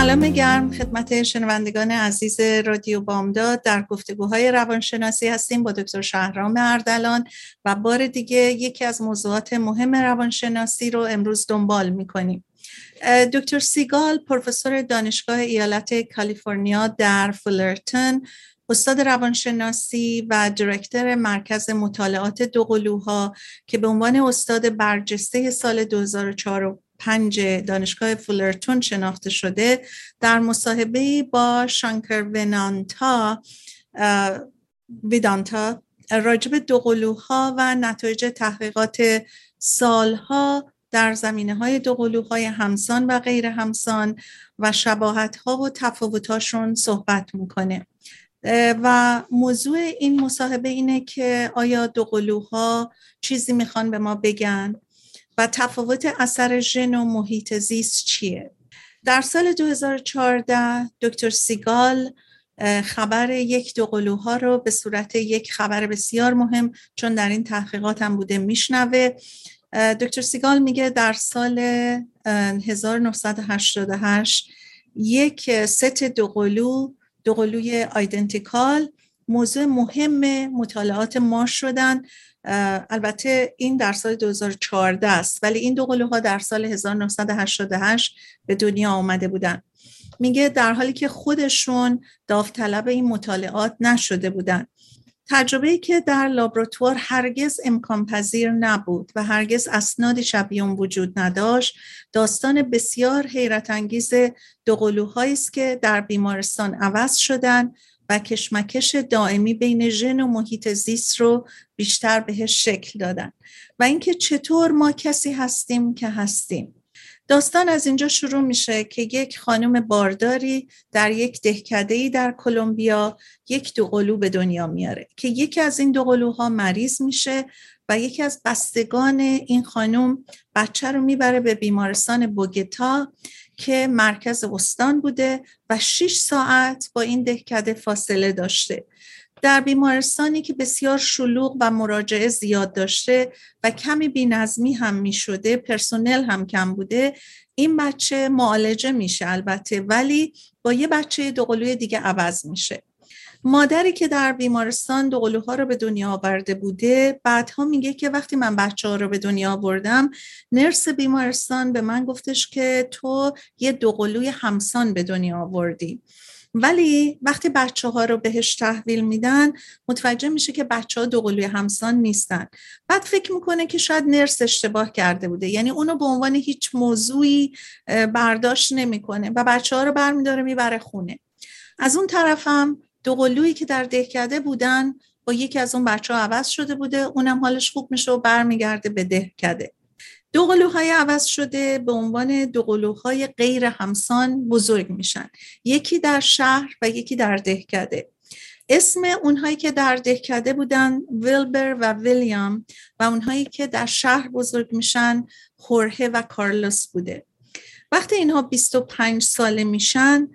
سلام گرم خدمت شنوندگان عزیز رادیو بامداد. در گفتگوهای روانشناسی هستیم با دکتر شهرام اردلان و بار دیگه یکی از موضوعات مهم روانشناسی رو امروز دنبال می‌کنیم. دکتر سیگال پروفسور دانشگاه ایالت کالیفرنیا در فولرتون استاد روانشناسی و دیرکتر مرکز مطالعات دوقلوها که به عنوان استاد برجسته سال 2004 پنج دانشگاه فولرتون شناخته شده. در مصاحبه با شانکر ونانتا ویدانتا راجب دوقلوها و نتایج تحقیقات سالها در زمینه های دوقلوهای همسان و غیر همسان و شباهت ها و تفاوتاشون صحبت می‌کنه. و موضوع این مصاحبه اینه که آیا دوقلوها چیزی می‌خوان به ما بگن؟ و تفاوت اثر ژن و محیط زیست چیه؟ در سال 2014 دکتر سیگال خبر یک دو قلوها رو به صورت یک خبر بسیار مهم چون در این تحقیقات هم بوده میشنوه. دکتر سیگال میگه در سال 1988 یک ست دوقلو دوقلوی آیدنتیکال موضوع مهم مطالعات ما شدن. البته این در سال 2014 است ولی این دو قلوها در سال 1988 به دنیا آمده بودن. میگه در حالی که خودشون داوطلب این مطالعات نشده بودن. تجربه که در لابراتوار هرگز امکان پذیر نبود و هرگز اسناد شبیه وجود نداشت داستان بسیار حیرت انگیز دو قلوهایی است که در بیمارستان عوض شدن و کشمکش دائمی بین ژن و محیط زیست رو بیشتر بهش شکل دادن. و اینکه چطور ما کسی هستیم که هستیم. داستان از اینجا شروع میشه که یک خانم بارداری در یک دهکده در کلمبیا یک دوقلو به دنیا میاره که یکی از این دوقلوها مریض میشه و یکی از بستگان این خانم بچه رو می‌بره به بیمارستان بوگتا که مرکز استان بوده و 6 ساعت با این دهکده فاصله داشته. در بیمارستانی که بسیار شلوغ و مراجعه زیاد داشته و کمی بینظمی هم می شده پرسونل هم کم بوده این بچه معالجه میشه البته ولی با یه بچه دوقلوی دیگه عوض میشه. مادری که در بیمارستان دوقلوها رو به دنیا آورده بوده بعدها میگه که وقتی من بچه ها رو به دنیا آوردم نرس بیمارستان به من گفتش که تو یه دوقلوی همسان به دنیا آوردی. ولی وقتی بچه ها رو بهش تحویل میدن متوجه میشه که بچه ها دوقلوی همسان نیستن. بعد فکر می‌کنه که شاید نرس اشتباه کرده بوده. یعنی اونو به عنوان هیچ موضوعی برداشت نمی‌کنه و بچه ها رو برمیداره می‌بره خونه. از اون طرفم دوقلویی که در دهکده بودن با یکی از اون بچه ها عوض شده بوده اونم حالش خوب میشه و برمیگرده به دهکده دوقلوهای عوض شده به عنوان دوقلوهای غیر همسان بزرگ میشن. یکی در شهر و یکی در دهکده اسم اونهایی که در دهکده بودن ویلبر و ویلیام و اونهایی که در شهر بزرگ میشن خورهه و کارلوس بوده. وقتی اینها 25 ساله میشن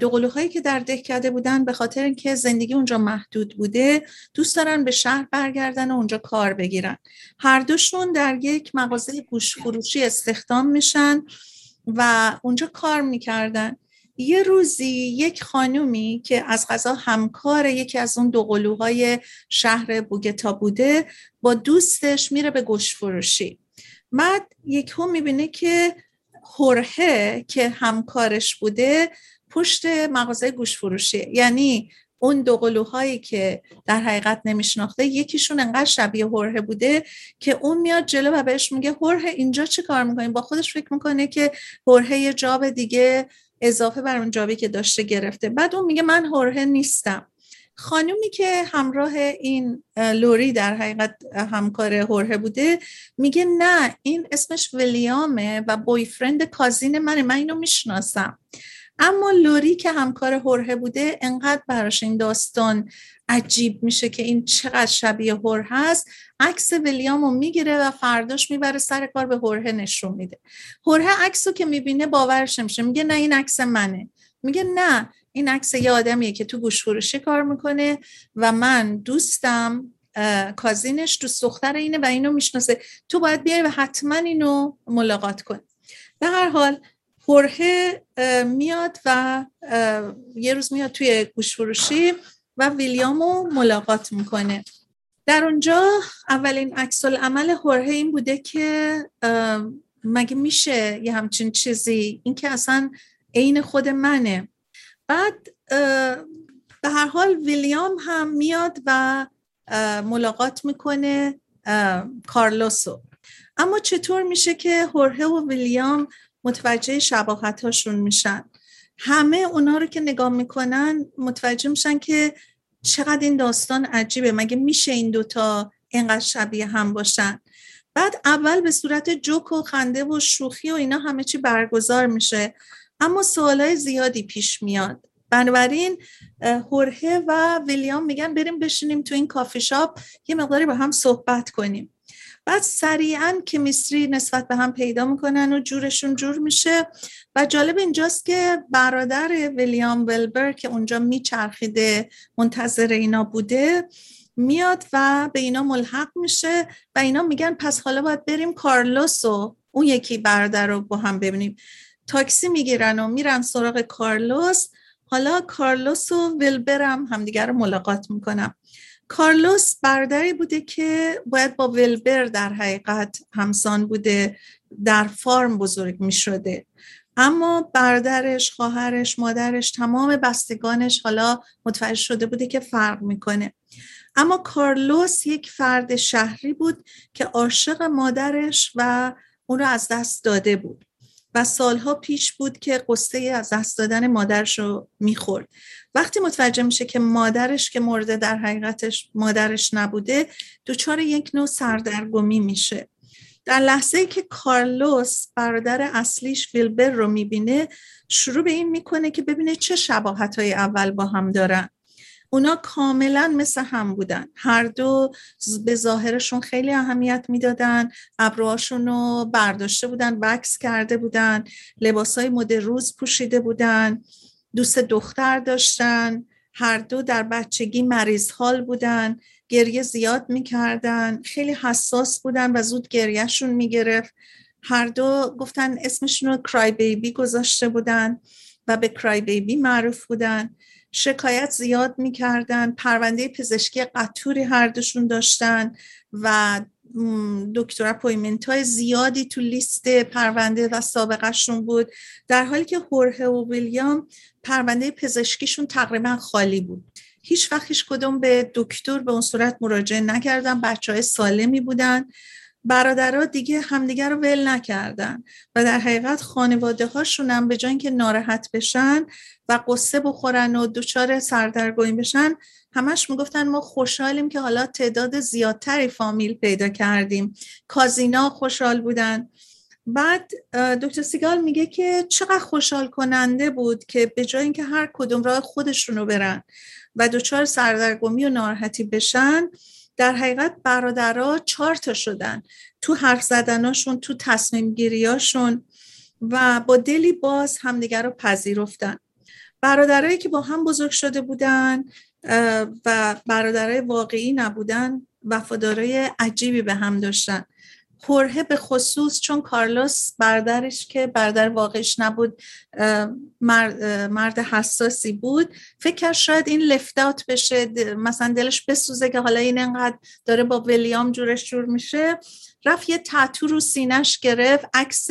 دوقلوهایی که در دهکده بودن به خاطر اینکه زندگی اونجا محدود بوده دوست دارن به شهر برگردن و اونجا کار بگیرن. هر دوشون در یک مغازه گوش فروشی استخدام میشن و اونجا کار می‌کردن. یه روزی یک خانومی که از غذا همکار یکی از اون دوقلوهای شهر بوگتا بوده با دوستش میره به گوش فروشی. بعد یک هم می‌بینه که هرهه که همکارش بوده پشت مغازه گوش فروشی یعنی اون دو قلوهایی که در حقیقت نمیشناخته یکیشون انقدر شبیه هره بوده که اون میاد جلو و بهش میگه هره اینجا چه کار می‌کنی؟ با خودش فکر می‌کنه که هره یه جاب دیگه اضافه بر اون جابی که داشته گرفته. بعد اون میگه من هره نیستم. خانومی که همراه این لوری در حقیقت همکار هوره بوده میگه نه این اسمش ولیامه و بویفرند کازین منه من اینو می‌شناسم. اما لوری که همکار هوره بوده انقدر براش این داستان عجیب میشه که این چقدر شبیه هور هست عکس ولیام رو می‌گیره و فرداش می‌بره سر کار به هوره نشون میده. هوره عکس رو که می‌بینه باورش نمیشه. میگه نه این عکس منه. میگه نه این عکس یه آدمیه که تو گوش فروشی کار می‌کنه و من دوستم کازینش دوست دختر اینه و اینو می‌شناسه. تو باید بیای و حتما اینو ملاقات کن به هر حال هوره میاد و یه روز میاد توی گوش فروشی و ویلیامو ملاقات می‌کنه. در اونجا اولین عکس عمل هوره این بوده که مگه میشه یه همچین چیزی؟ این که اصلا عین خود منه. بعد به هر حال ویلیام هم میاد و ملاقات می‌کنه کارلوسو. اما چطور میشه که هوره و ویلیام متوجه شباهت هاشون میشن. همه اونا رو که نگاه می‌کنن متوجه میشن که چقدر این داستان عجیبه. مگه میشه این دوتا اینقدر شبیه هم باشن؟ بعد اول به صورت جوک و خنده و شوخی و اینا همه چی برگزار میشه. اما سوالای زیادی پیش میاد. بنابراین هوره و ویلیام میگن بریم بشینیم تو این کافی شاپ یه مقداری با هم صحبت کنیم. بعد سریعا کمیستری نسبت به هم پیدا می‌کنن و جورشون جور میشه. و جالب اینجاست که برادر ویلیام ولبر که اونجا میچرخیده منتظر اینا بوده میاد و به اینا ملحق میشه و اینا میگن پس حالا باید بریم کارلوس و اون یکی برادر رو با هم ببینیم. تاکسی می‌گیرن و میرن سراغ کارلوس. حالا کارلوس و ولبر هم همدیگر رو ملاقات می‌کنم کارلوس برادری بوده که باید با ولبر در حقیقت همسان بوده در فارم بزرگ می شده اما برادرش، خواهرش، مادرش تمام بستگانش حالا متوجه شده بوده که فرق می‌کنه. اما کارلوس یک فرد شهری بود که عاشق مادرش و اون رو از دست داده بود و سالها پیش بود که قصه از دست دادن مادرش رو می‌خورد. وقتی متوجه میشه که مادرش که مورد در حقیقتش مادرش نبوده دچار یک نوع سردرگمی میشه. در لحظه ای که کارلوس برادر اصلیش ویلبر رو می‌بینه شروع به این می‌کنه که ببینه چه شباهت های اول با هم دارن. اونا کاملا مثل هم بودن. هر دو به ظاهرشون خیلی اهمیت می‌دادن ابروهاشون رو برداشته بودن وکس کرده بودن لباسای مد روز پوشیده بودن. دوست دختر داشتن هر دو در بچگی مریض حال بودن گریه زیاد می‌کردن خیلی حساس بودن و زود گریهشون می‌گرفت. هر دو گفتن اسمشون رو کرای بیبی گذاشته بودن و به کرای بیبی معروف بودن. شکایت زیاد می‌کردن پرونده پزشکی قطوری هر دوشون داشتن و دکتر اپویمنت های زیادی تو لیست پرونده و سابقهشون بود. در حالی که هوره و ویلیام پرونده پزشکیشون تقریبا خالی بود. هیچ وقت هیچ کدوم به دکتر به اون صورت مراجعه نکردن بچه های سالمی بودن. برادرها دیگه همدیگه رو ول نکردن و در حقیقت خانواده هاشون هم به جای اینکه ناراحت بشن و قصه بخورن و دچار سردرگمی بشن همش می‌گفتن ما خوشحالیم که حالا تعداد زیادتری فامیل پیدا کردیم. کازینا خوشحال بودن. بعد دکتر سیگال میگه که چقدر خوشحال کننده بود که به جای اینکه هر کدوم راه خودشونو رو برن و دچار سردرگمی و ناراحتی بشن در حقیقت برادرها چهار تا شدن. تو حرف زدناشون تو تصمیم گیریاشون و با دلی باز همدیگر رو پذیرفتن. برادرایی که با هم بزرگ شده بودن و برادرای واقعی نبودن وفادارای عجیبی به هم داشتن. پرهه به خصوص چون کارلوس برادرش که برادر واقعش نبود مرد, حساسی بود. فکر شاید این لفت بشه مثلا دلش بسوزه که حالا این انقدر داره با ولیام جورش جور میشه. رفت یه تطو رو سینش گرفت عکس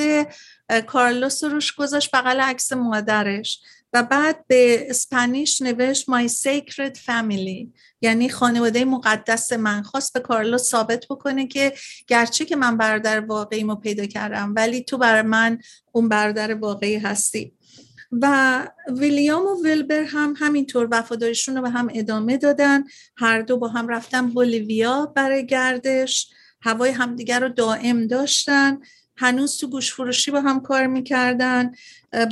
کارلوس روش گذاشت بغل عکس مادرش. و بعد به اسپانیش نوشت My Sacred Family. یعنی خانواده مقدس من. خواست به کارلو ثابت بکنه که گرچه که من برادر واقعیمو پیدا کردم ولی تو برای من اون برادر واقعی هستی. و ویلیام و ویلبر هم همینطور وفاداریشون رو به هم ادامه دادن. هر دو با هم رفتن بولیویا برای گردش. هوای همدیگر رو دائم داشتن. هنوز تو گوش فروشی با هم کار می‌کردن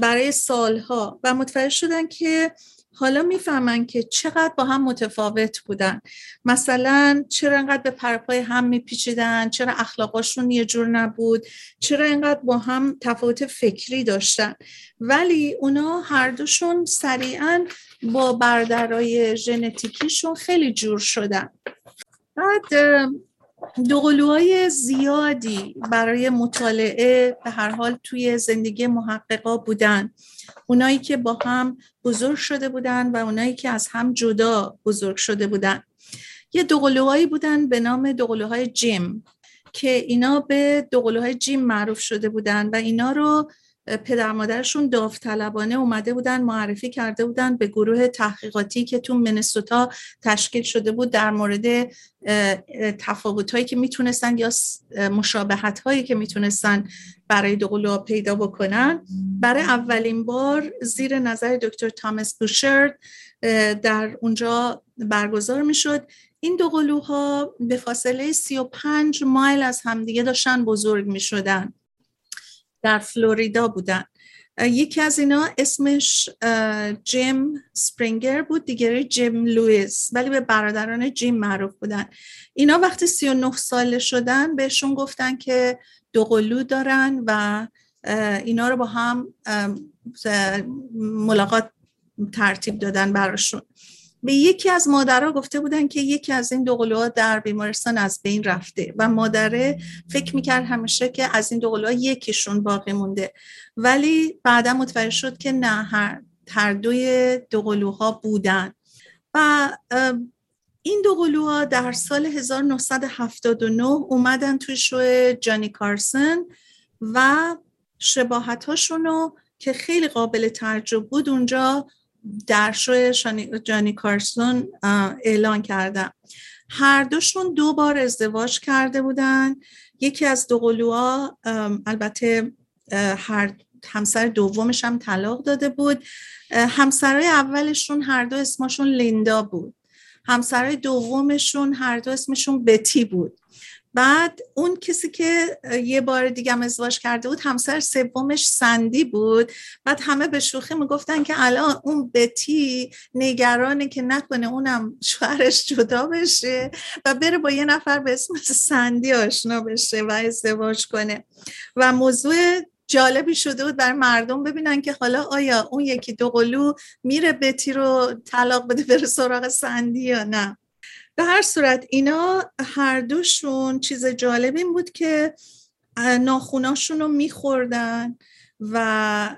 برای سالها. و متوجه شدن که حالا می‌فهمن که چقدر با هم متفاوت بودن. مثلا چرا انقدر به پرپای هم میپیچیدن؟ چرا اخلاقاشون یه جور نبود؟ چرا انقدر با هم تفاوت فکری داشتن؟ ولی اونا هر دوشون سریعا با بردرای ژنتیکیشون خیلی جور شدن. بعد دوقلوهای زیادی برای مطالعه به هر حال توی زندگی محققا بودن. اونایی که با هم بزرگ شده بودن و اونایی که از هم جدا بزرگ شده بودن. یه دوقلوهایی بودن به نام دوقلوهای جیم که اینا به دوقلوهای جیم معروف شده بودن و اینا رو پدر مادرشون داوطلبانه اومده بودن معرفی کرده بودن به گروه تحقیقاتی که تو منسوتا تشکیل شده بود در مورد تفاوت هایی که می‌تونستن یا مشابهت هایی که می‌تونستن برای دوقلوها پیدا بکنن برای اولین بار زیر نظر دکتر تامس بوشرد در اونجا برگزار می‌شد این دوقلوها به فاصله 35 مایل از همدیگه داشتن بزرگ می شدن. در فلوریدا بودن. یکی از اینا اسمش جیم سپرینگر بود دیگری جیم لویس ولی به برادران جیم معروف بودن. اینا وقتی 39 ساله شدن بهشون گفتن که دو قلو دارن و اینا رو با هم ملاقات ترتیب دادن براشون. به یکی از مادرها گفته بودن که یکی از این دوقلوها در بیمارستان از بین رفته و مادره فکر می‌کرد همیشه که از این دوقلوها یکیشون باقی مونده. ولی بعدا متوجه شد که نه هر, هر دوی دوقلوها بودن. و این دوقلوها در سال 1979 اومدن توی شو جانی کارسن و شباهت هاشونو که خیلی قابل تعجب بود اونجا در شو جانی کارسون اعلان کردم. هر دوشون دو بار ازدواج کرده بودن. یکی از دو قلوها البته هر همسر دومش هم طلاق داده بود. همسرای اولشون هر دو اسمشون لیندا بود. همسرای دومشون هر دو اسمشون بتی بود. بعد اون کسی که یه بار دیگه هم ازدواج کرده بود همسر سومش سندی بود. بعد همه به شوخی می‌گفتن که الان اون بتی نگرانه که نکنه اونم شوهرش جدا بشه و بره با یه نفر به اسم سندی آشنا بشه و ازدواج کنه. و موضوع جالبی شده بود برای مردم ببینن که حالا آیا اون یکی دو قلو میره بتی رو طلاق بده بره سراغ سندی یا نه. به هر صورت اینا هر دوشون چیز جالب این بود که ناخوناشون رو میخوردن و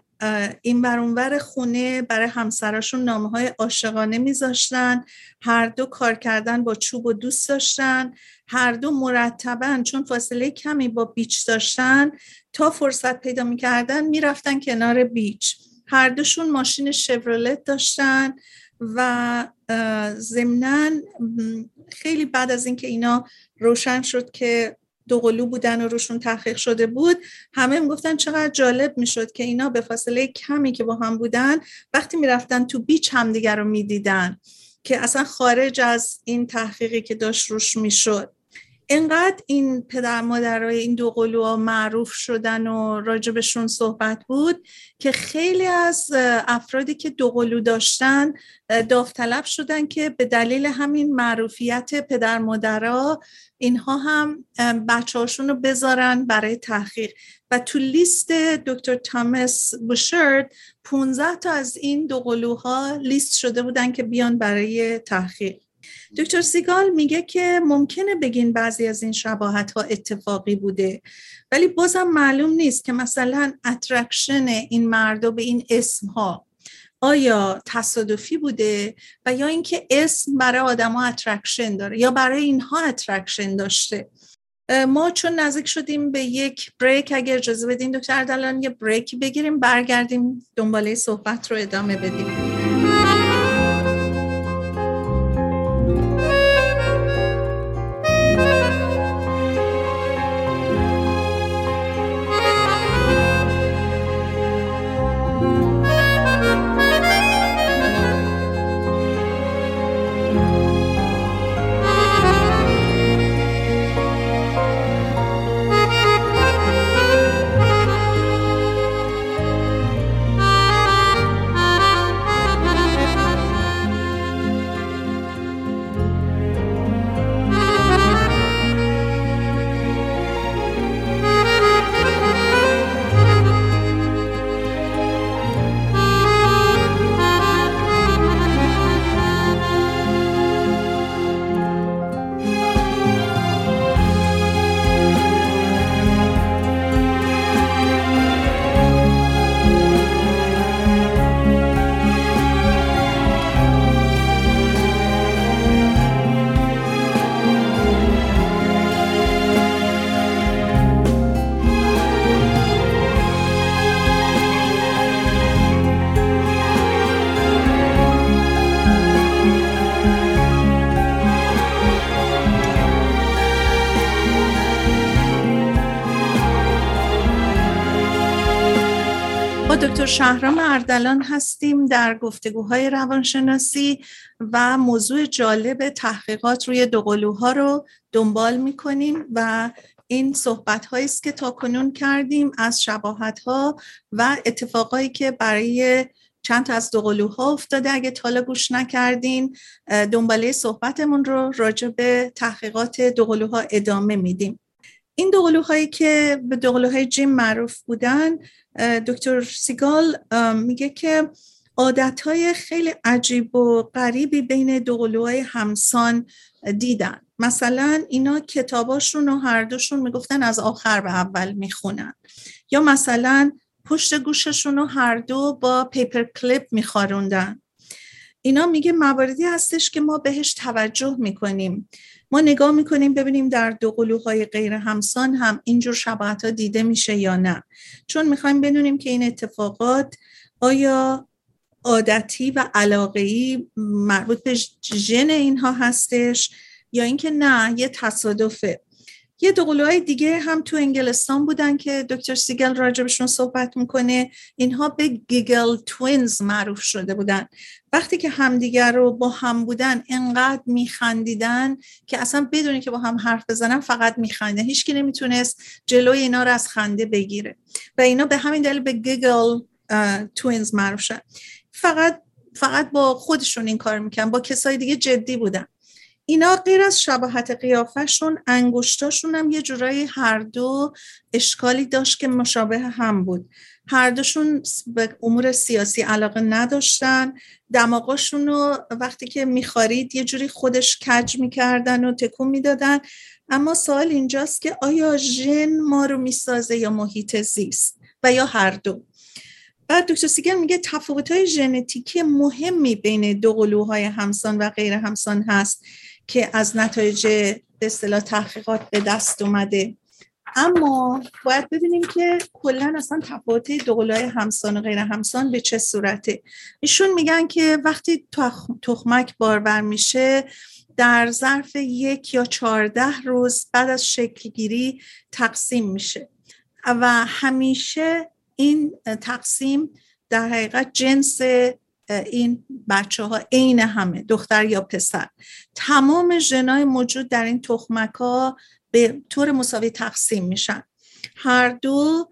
این برونور خونه برای همسراشون نامه های عاشقانه میذاشتن. هر دو کار کردن با چوب و دوست داشتن. هر دو مرتبا چون فاصله کمی با بیچ داشتن تا فرصت پیدا می‌کردن می‌رفتن کنار بیچ. هر دوشون ماشین شورولت داشتن. و ضمنا خیلی بعد از اینکه اینا روشن شد که دوقلو بودن و روشون تحقیق شده بود همه می‌گفتن چقدر جالب می‌شد که اینا به فاصله کمی که با هم بودن وقتی می‌رفتن تو بیچ همدیگر رو می‌دیدن که اصلا خارج از این تحقیقی که داشت روش می‌شد. اینقدر این پدر مادرای این دو قلوها معروف شدن و راجبشون صحبت بود که خیلی از افرادی که دو قلو داشتن داوطلب شدن که به دلیل همین معروفیت پدر مادرها اینها هم بچه هاشون رو بذارن برای تحقیق. و تو لیست دکتر تامس بوشارد 15 تا از این دو قلوها لیست شده بودن که بیان برای تحقیق. دکتر سیگال میگه که ممکنه بگین بعضی از این شباهت ها اتفاقی بوده ولی بازم معلوم نیست که مثلا attraction این مردا به این اسم ها آیا تصادفی بوده و یا اینکه اسم برای آدما attraction داره یا برای اینها attraction داشته. ما چون نزدیک شدیم به یک بریک اگر اجازه بدین دکتر دلان یه بریک بگیریم برگردیم دنباله صحبت رو ادامه بدیم. شهرام اردلان هستیم در گفتگوهای روانشناسی و موضوع جالب تحقیقات روی دوقلوها رو دنبال می‌کنیم و این صحبت هایی است که تا کنون کردیم از شباهت ها و اتفاقایی که برای چند تا از دوقلوها افتاده. اگه تالا گوش نکردین دنباله صحبتمون رو راجع به تحقیقات دوقلوها ادامه میدیم. این دوقلوهایی که به دوقلوهای جیم معروف بودن دکتر سیگال میگه که عادتهای خیلی عجیب و غریبی بین دوقلوهای همسان دیدن. مثلا اینا کتاباشون و هر دوشون می‌گفتن از آخر به اول می‌خونن. یا مثلا پشت گوششون رو هر دو با پیپر کلیپ میخاروندن. اینا میگه مواردی هستش که ما بهش توجه می‌کنیم. ما نگاه می‌کنیم ببینیم در دو قلوهای غیر همسان هم اینجور شباهت ها دیده میشه یا نه. چون می‌خوایم بدونیم که این اتفاقات آیا عادتی و علاقهی مربوط به ژن اینها هستش یا اینکه نه یه تصادفه. یه دوقلوهای دیگه هم تو انگلستان بودن که دکتر سیگل راجبشون صحبت می‌کنه. اینها به گیگل توینز معروف شده بودن. وقتی که همدیگر رو با هم بودن انقدر میخندیدن که اصلا بدونی که با هم حرف بزنن فقط میخنده. هیچکی نمی‌تونست جلوی اینا رو از خنده بگیره. و اینا به همین دلیل به گیگل توینز معروف شد فقط فقط با خودشون این کار می‌کنن با کسای دیگه جدی بودن. اینا غیر از شباهت قیافشون انگشتاشون هم یه جورایی هر دو اشکالی داشت که مشابه هم بود. هر دوشون به امور سیاسی علاقه نداشتن. دماغاشون رو وقتی که میخارید یه جوری خودش کج می‌کردن و تکون می‌دادن. اما سوال اینجاست که آیا ژن ما رو می‌سازه یا محیط زیست؟ و یا هر دو؟ بعد دکتر سیگر میگه تفاوت های ژنتیکی مهمی بین دو قلوهای همسان و غیر همسان هست. که از نتایج به اصطلاح تحقیقات به دست اومده. اما باید ببینیم که کلا اصلا تفاوت دوقلوهای همسان و غیر همسان به چه صورته. ایشون میگن که وقتی تخمک بارور میشه در ظرف یک یا چهارده روز بعد از شکلگیری تقسیم میشه. و همیشه این تقسیم در حقیقت جنس این بچه ها عین همه دختر یا پسر. تمام ژنای موجود در این تخمک ها به طور مساوی تقسیم میشن. هر دو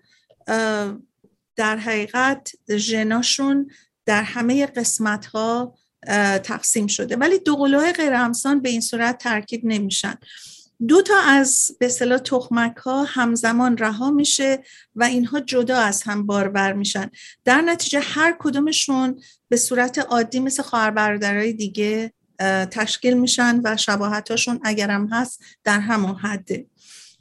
در حقیقت ژناشون در همه قسمت ها تقسیم شده. ولی دو قلوهای غیر همسان به این صورت ترکیب نمیشن. دو تا از به اصطلاح تخمک ها همزمان رها میشه و اینها جدا از هم بارور میشن. در نتیجه هر کدومشون به صورت عادی مثل خواهر برادرای دیگه تشکیل میشن و شباهتاشون اگرم هست در همون حده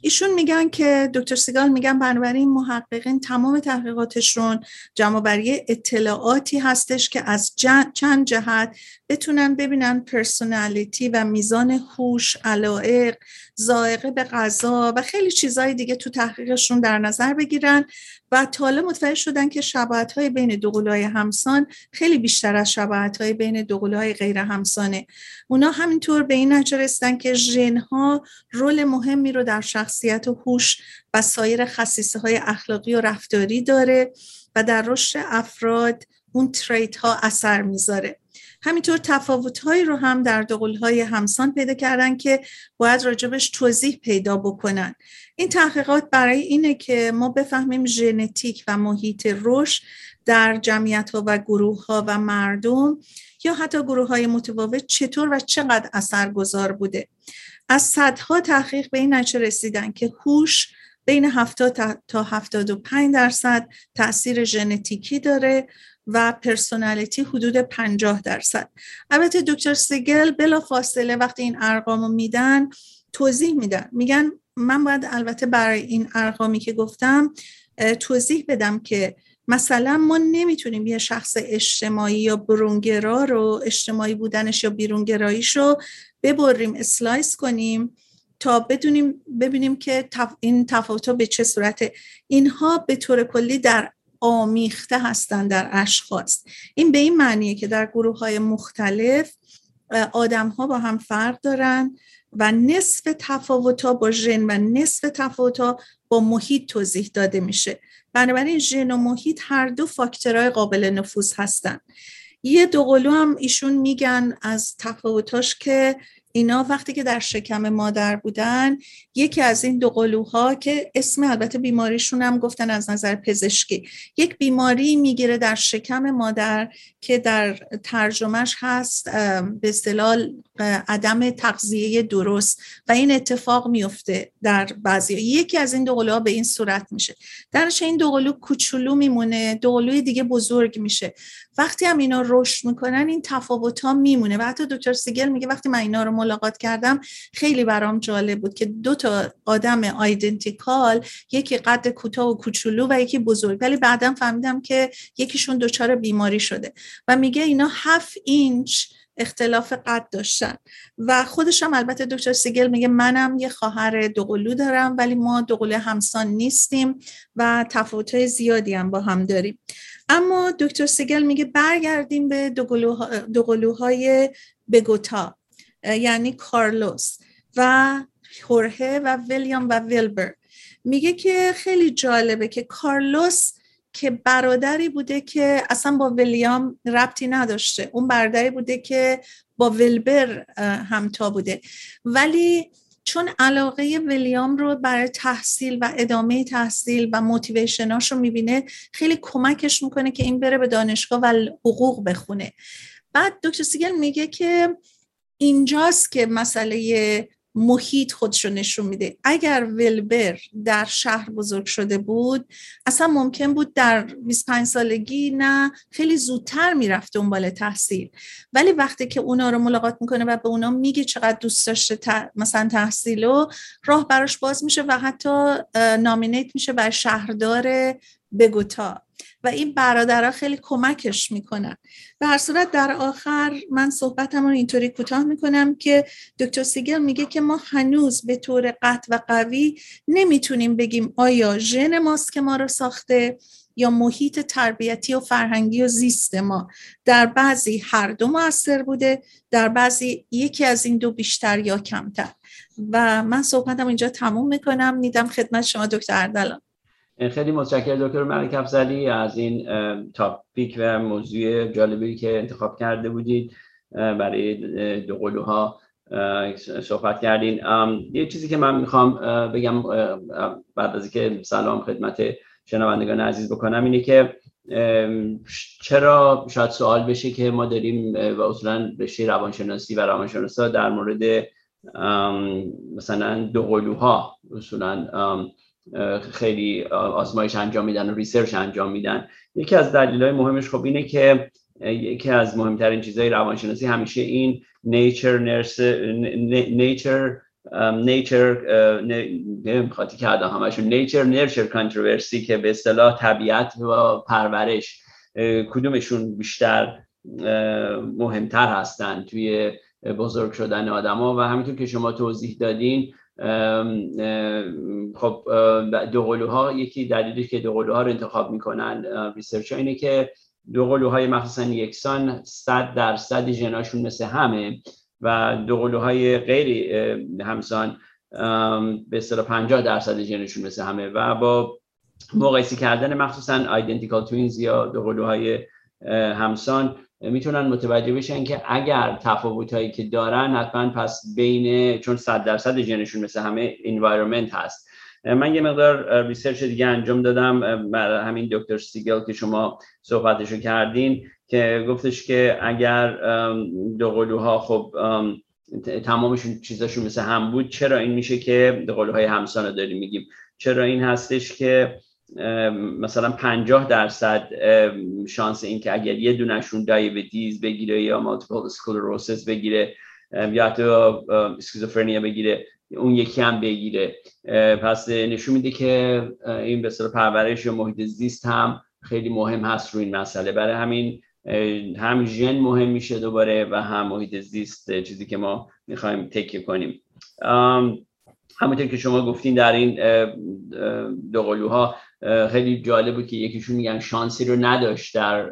ایشون میگن که دکتر سیگال میگن بنابراین محققین تمام تحقیقاتشون جمع بری اطلاعاتی هستش که از چند جهت بتونن ببینن پرسونالیتی و میزان هوش علائق زائقه به غذا و خیلی چیزهای دیگه تو تحقیقشون در نظر بگیرن و تا حالا متوجه شدن که شباهت های بین دوقلوهای همسان خیلی بیشتر از شباهت های بین دوقلوهای غیر همسانه. اونا همینطور به این نتیجه که ژن ها رول مهمی رو در شخصیت و هوش و سایر خصیصه های اخلاقی و رفتاری داره و در رشد افراد اون تریت ها اثر می‌ذاره. همینطور تفاوت هایی رو هم در دوقل های همسان پیدا کردن که باید راجبش توضیح پیدا بکنن. این تحقیقات برای اینه که ما بفهمیم ژنتیک و محیط رشد در جمعیت ها و گروه ها و مردم یا حتی گروه های متفاوت چطور و چقدر اثرگذار بوده. از صدها تحقیق به این نتیجه رسیدن که هوش بین 70 تا 75 درصد تاثیر ژنتیکی داره و personality حدود 50 درصد. البته دکتر سیگال بلا فاصله وقتی این ارقامو میدن توضیح میدن. میگن من باید البته برای این ارقامی که گفتم توضیح بدم که مثلا ما نمی‌تونیم یه شخص اجتماعی یا برونگرا رو اجتماعی بودنش یا بیرونگراییش رو ببریم اسلایس کنیم تا بدونیم ببینیم که این تفاوت به چه صورته. اینها به طور کلی در آمیخته هستند در اشخاص این به این معنیه که در گروه های مختلف آدم ها با هم فرق دارن و نصف تفاوت با ژن و نصف تفاوت با محیط توضیح داده میشه. بنابراین ژن و محیط هر دو فاکتورهای قابل نفوذ هستن. یه دوقلو هم ایشون میگن از تفاوتاش که اینا وقتی که در شکم مادر بودن یکی از این دو قلوها که اسم البته بیماریشون هم گفتن از نظر پزشکی. یک بیماری می‌گیره در شکم مادر که در ترجمهش هست به اصطلاح عدم تغذیه درست. و این اتفاق میفته در بعضی. یکی از این دو قلوها به این صورت میشه. درش این دو قلو کوچولو میمونه دو قلوی دیگه بزرگ میشه. وقتی هم اینا رشد می‌کنن این تفاوت ها میمونه. و حتی دکتر سیگل میگه وقتی من اینا رو ملاقات کردم خیلی برام جالب بود که دو تا آدم آیدنتیکال یکی قد کوتاه و کوچولو و یکی بزرگ. ولی بعدا فهمیدم که یکیشون دچار بیماری شده. و میگه اینا هفت اینچ اختلاف قد داشتن. و خودش البته دکتر سیگال میگه منم یه خواهر دوقلو دارم ولی ما دوقلو همسان نیستیم و تفاوت‌های زیادی هم با هم داریم. اما دکتر سیگال میگه برگردیم به دوقلوهای بگوتا یعنی کارلوس و خورخه و ویلیام و ویلبر. میگه که خیلی جالبه که کارلوس که برادری بوده که اصلا با ویلیام ربطی نداشته. اون برادری بوده که با ویلبر همتا بوده. ولی چون علاقه ویلیام رو برای تحصیل و ادامه تحصیل و موتیویشناش رو می‌بینه خیلی کمکش می‌کنه که این بره به دانشگاه و حقوق بخونه. بعد دکتر سیگل میگه که اینجاست که مسئله محیط خودش رو نشون میده. اگر ولبر در شهر بزرگ شده بود اصلا ممکن بود در 25 سالگی نه خیلی زودتر می‌رفت دنبال تحصیل. ولی وقتی که اونا رو ملاقات می‌کنه و به اونا میگه چقدر دوست داشته مثلا تحصیل و راه براش باز میشه و حتی نامینیت میشه بر شهردار بگوتا. و این برادرها خیلی کمکش می‌کنن. به هر صورت در آخر من صحبتم رو اینطوری کوتاه می‌کنم که دکتر سیگل میگه که ما هنوز به طور قطع و قوی نمی‌تونیم بگیم آیا ژن ماست که ما رو ساخته یا محیط تربیتی و فرهنگی و زیست ما. در بعضی هر دو موثر بوده در بعضی یکی از این دو بیشتر یا کمتر. و من صحبتم اینجا تموم می‌کنم. میدم خدمت شما دکتر اردلان. خیلی متشکرم دکتر ملک افزلی از این تاپیک و موضوع جالبی که انتخاب کرده بودید. برای دو قلوها صحبت کردین. یه چیزی که من می‌خوام بگم بعد از اینکه سلام خدمت شنوندگان عزیز بکنم اینه که چرا شاید سوال بشه که ما داریم و اصولا رشته روانشناسی و روانشناسا در مورد مثلا دو قلوها اصولا خیلی آزمایش انجام میدن و ریسرچ انجام میدن. یکی از دلایل مهمش خب اینه که یکی از مهمترین چیزهای روانشناسی همیشه این نیچر نرس نیچر نیچر خاطی کرده همشون نیچر نرچر کانتروورسی که به اصطلاح طبیعت و پرورش کدومشون بیشتر مهمتر هستن توی بزرگ شدن آدما. و همینطور که شما توضیح دادین خب دوقلوها یکی دلیلی که دوقلوها رو انتخاب می‌کنن research اینه که دوقلوهای مخصوصا یکسان صد درصد ژناشون مثل همه و دوقلوهای غیر همسان به اصطلاح 50 درصد ژنشون مثل همه و با مقایسه کردن مخصوصا identical twins یا دوقلوهای همسان می‌تونن متوجه بشن که اگر تفاوت هایی که دارن حتما پس بین چون صد درصد ژنشون مثل همه environment هست. من یه مقدار research دیگه انجام دادم برای همین دکتر سیگال که شما صحبتشو کردین که گفتش که اگر دوقلوها خب تمامشون چیزاشون مثل هم بود چرا این میشه که دوقلوهای همسان رو داریم میگیم چرا این هستش که مثلا 50 درصد شانس این که اگر یه دونشون disease بگیره یا multiple sclerosis بگیره یا حتی اسکیزوفرنیا بگیره اون یکی هم بگیره. پس نشون میده که این به پرورش یا محیط زیست هم خیلی مهم هست رو این مسئله. برای همین هم ژن مهم میشه دوباره و هم محیط زیست چیزی که ما می‌خوایم تکیه کنیم. همونطور که شما گفتین در این دوقلوها خیلی جالب بود که یکیشون میگن شانسی رو نداشت در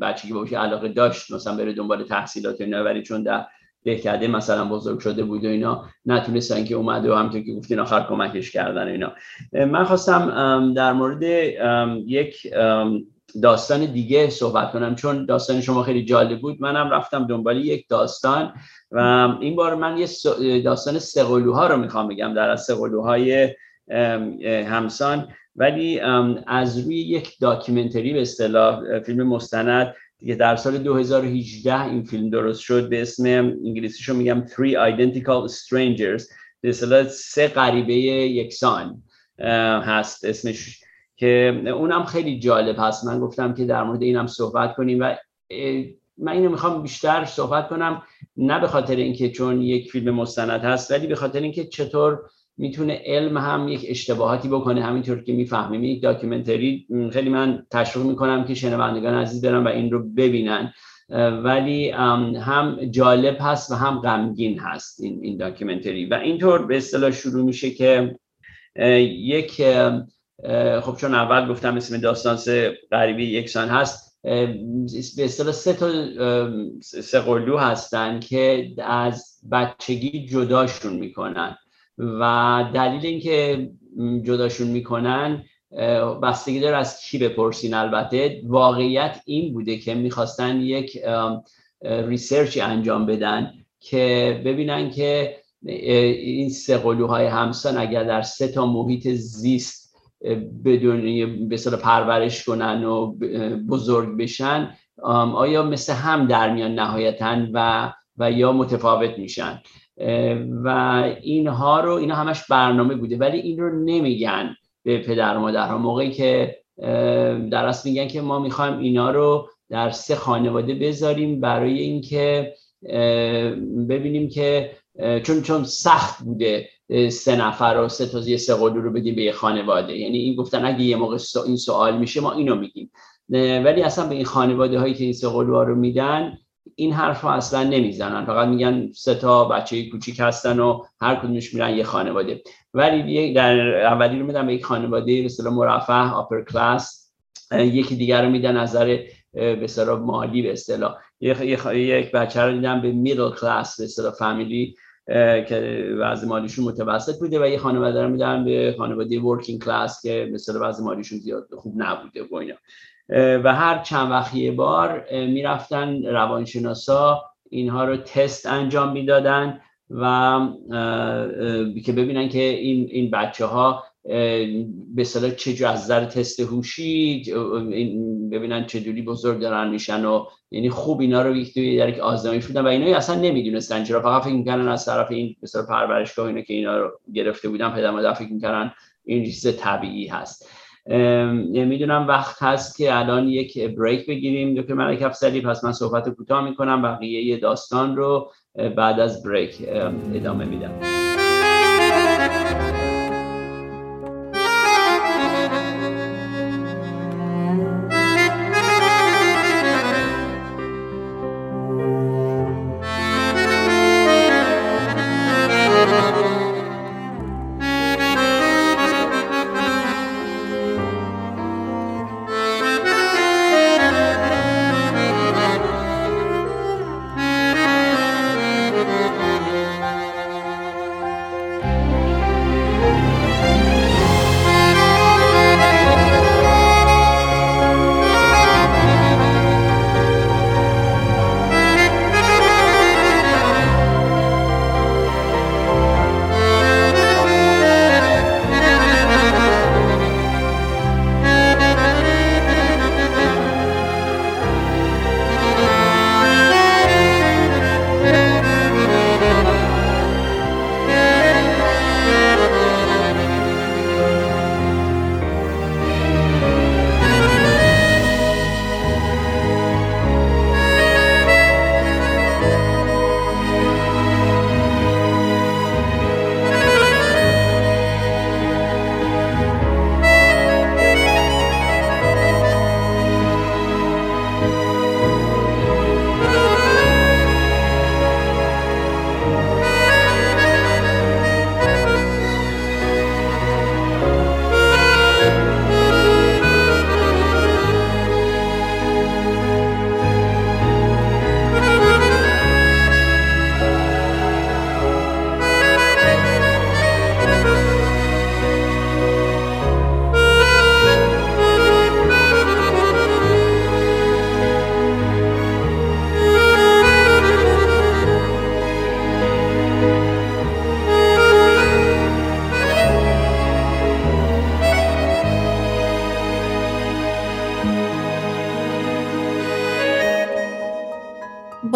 بچگی باشه علاقه داشت مثلا بره دنبال تحصیلات اینا ولی چون در دهکده مثلا بزرگ شده بود و اینا نتونستن که اومده و همونطور که گفتین آخر کمکش کردن اینا. من خواستم در مورد یک داستان دیگه صحبت کنم. چون داستان شما خیلی جالب بود. منم رفتم دنبال یک داستان و این بار من یه داستان سقلوها رو می‌خوام بگم. در از سقلوهای همسان ولی از روی یک داکیومنتری به اصطلاح فیلم مستند که در سال 2018 این فیلم درست شد به اسم انگلیسیشو میگم Three Identical Strangers به اصطلاح سه غریبه یکسان هست اسمش. که اونم خیلی جالب هست. من گفتم که در مورد اینم صحبت کنیم و من اینو می‌خوام بیشتر صحبت کنم نه به خاطر اینکه چون یک فیلم مستند هست ولی به خاطر اینکه چطور می‌تونه علم هم یک اشتباهاتی بکنه همینطور که می‌فهمیم. یک documentary خیلی من تشویق می‌کنم که شنوندگان عزیز برن و این رو ببینن. ولی هم جالب هست و هم غمگین هست این این documentary. و اینطور به اصطلاح شروع میشه که یک خب چون اول گفتم اسم داستان سه غریبه‌ی یکسان هست به اصطلاح سه تا سه قلو هستن که از بچگی جداشون می‌کنن. و دلیل اینکه جداشون می‌کنن بستگی داره از کی بپرسین. البته واقعیت این بوده که می‌خواستن یک ریسرچی انجام بدن که ببینن که این سه قلوهای همسان اگر در سه تا محیط زیست بدون به پرورش کنن و بزرگ بشن آیا مثل هم در میان نهایتا و و یا متفاوت میشن؟ و اینها رو اینا همش برنامه بوده ولی این رو نمیگن به پدر و مادرها. موقعی که در اصل میگن که ما می‌خوایم اینا رو در سه خانواده بذاریم برای اینکه ببینیم که چون چون سخت بوده سه نفر و سه تا سه قلو رو بدیم به یه خانواده. یعنی این گفتن اگه یه موقع این سوال میشه ما اینو میگیم. ولی اصلا به این خانواده هایی که این سه قلوها رو میدن این حرف ها اصلا نمی‌زنن. فقط میگن سه تا بچه کوچیک هستن و هر کدومش میرن یه خانواده. ولی در اولی رو میدن به یک خانواده به اصطلاح مرفه آپر کلاس یکی دیگر رو میدن نظر به اصطلاح مالی به اصطلاح. یک بچه رو دیدن به میدل کلاس به اصطلاح فامیلی که وضع مالیشون متوسط بوده و یه خانواده رو میدن به خانواده ورکینگ کلاس که اصطلاح وضع مالیشون زیاد خوب نبوده و اینا. و هر چند وقت یه بار می‌رفتن روانشناسا اینها رو تست انجام می‌دادن و که ببینن که این این بچه ها به صلاح چه از نظر تست هوشی ببینن چجوری بزرگ دارن میشن و یعنی خوب اینا رو یک در یک آزمایش بودن و اینا اصلا نمی‌دونستن چرا. فقط فکر می‌کنن از طرف این به پرورشگاه اینا که اینا رو گرفته بودن پدر مادر فکر می‌کنن این چیز طبیعی هست. می‌دونم وقت هست که الان یک بریک بگیریم. دکتر ملک افسری پس من صحبت کوتاه می‌کنم. بقیه داستان رو بعد از بریک ادامه میدم.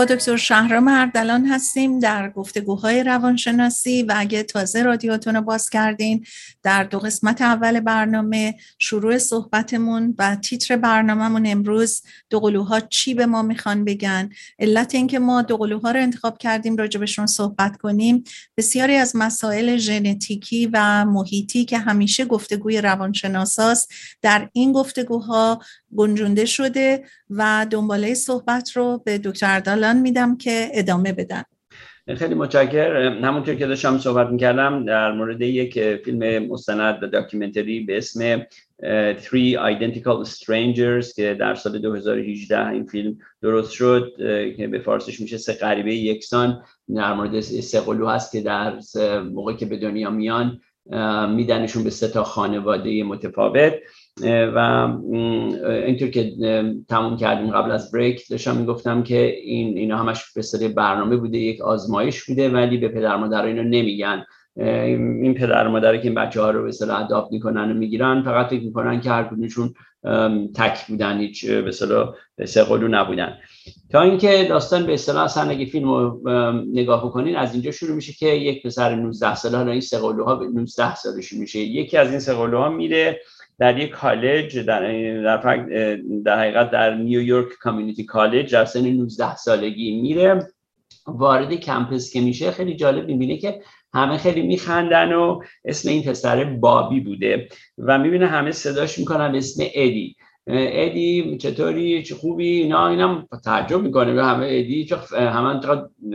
دکتر شهرام اردلان هستیم در گفتگوهای روانشناسی و اگه تازه رادیوتون رو باز کردین در دو قسمت اول برنامه شروع صحبتمون و تیتر برنامهمون امروز دوقلوها چی به ما می‌خوان بگن؟ علت اینکه ما دوقلوها رو انتخاب کردیم راجبشون صحبت کنیم. بسیاری از مسائل ژنتیکی و محیطی که همیشه گفتگوی روانشناساست در این گفتگوها گنجونده شده و دنباله صحبت رو به دکتر اردالان میدم که ادامه بدن. خیلی متشکر. همونطور که داشتم صحبت می‌کردم در مورد یک فیلم مستند و داکیومنتری به اسم Three Identical Strangers که در سال 2018 این فیلم درست شد که به فارسیش میشه سه غریبه یکسان در مورد سه قلو هست که در موقعی که به دنیا میان میدنشون به سه تا خانواده متفاوت. و اینطور که تموم کردیم قبل از بریک داشتم می‌گفتم که این اینا همش به برنامه بوده یک آزمایش بوده ولی به پدر مادر اینو نمیگن. این پدر مادر که این بچه ها رو به اصطلاح اداپت می‌کنن و می‌گیرن فقط فکر می‌کنن که هر کدومشون تک بودن هیچ به اصطلاح سه نبودن. تا اینکه داستان به اصطلاح اصلا اگه فیلم رو نگاه بکنین از اینجا شروع میشه که یک پسر 19 ساله حالا این سه ها 19 سالش میشه. یکی از این سه ها میره در یک کالج در در, در حقیقت در نیویورک کامیونیتی کالج در سن 19 سالگی میره. وارد کمپس که میشه خیلی جالب می‌بینه که همه خیلی میخندن و اسم این پسر بابی بوده و می‌بینه همه صداش می‌کنن اسم ادی. ادی چطوری؟ چه خوبی؟ اینا اینم تعجب می‌کنه. به همه ادی چه همه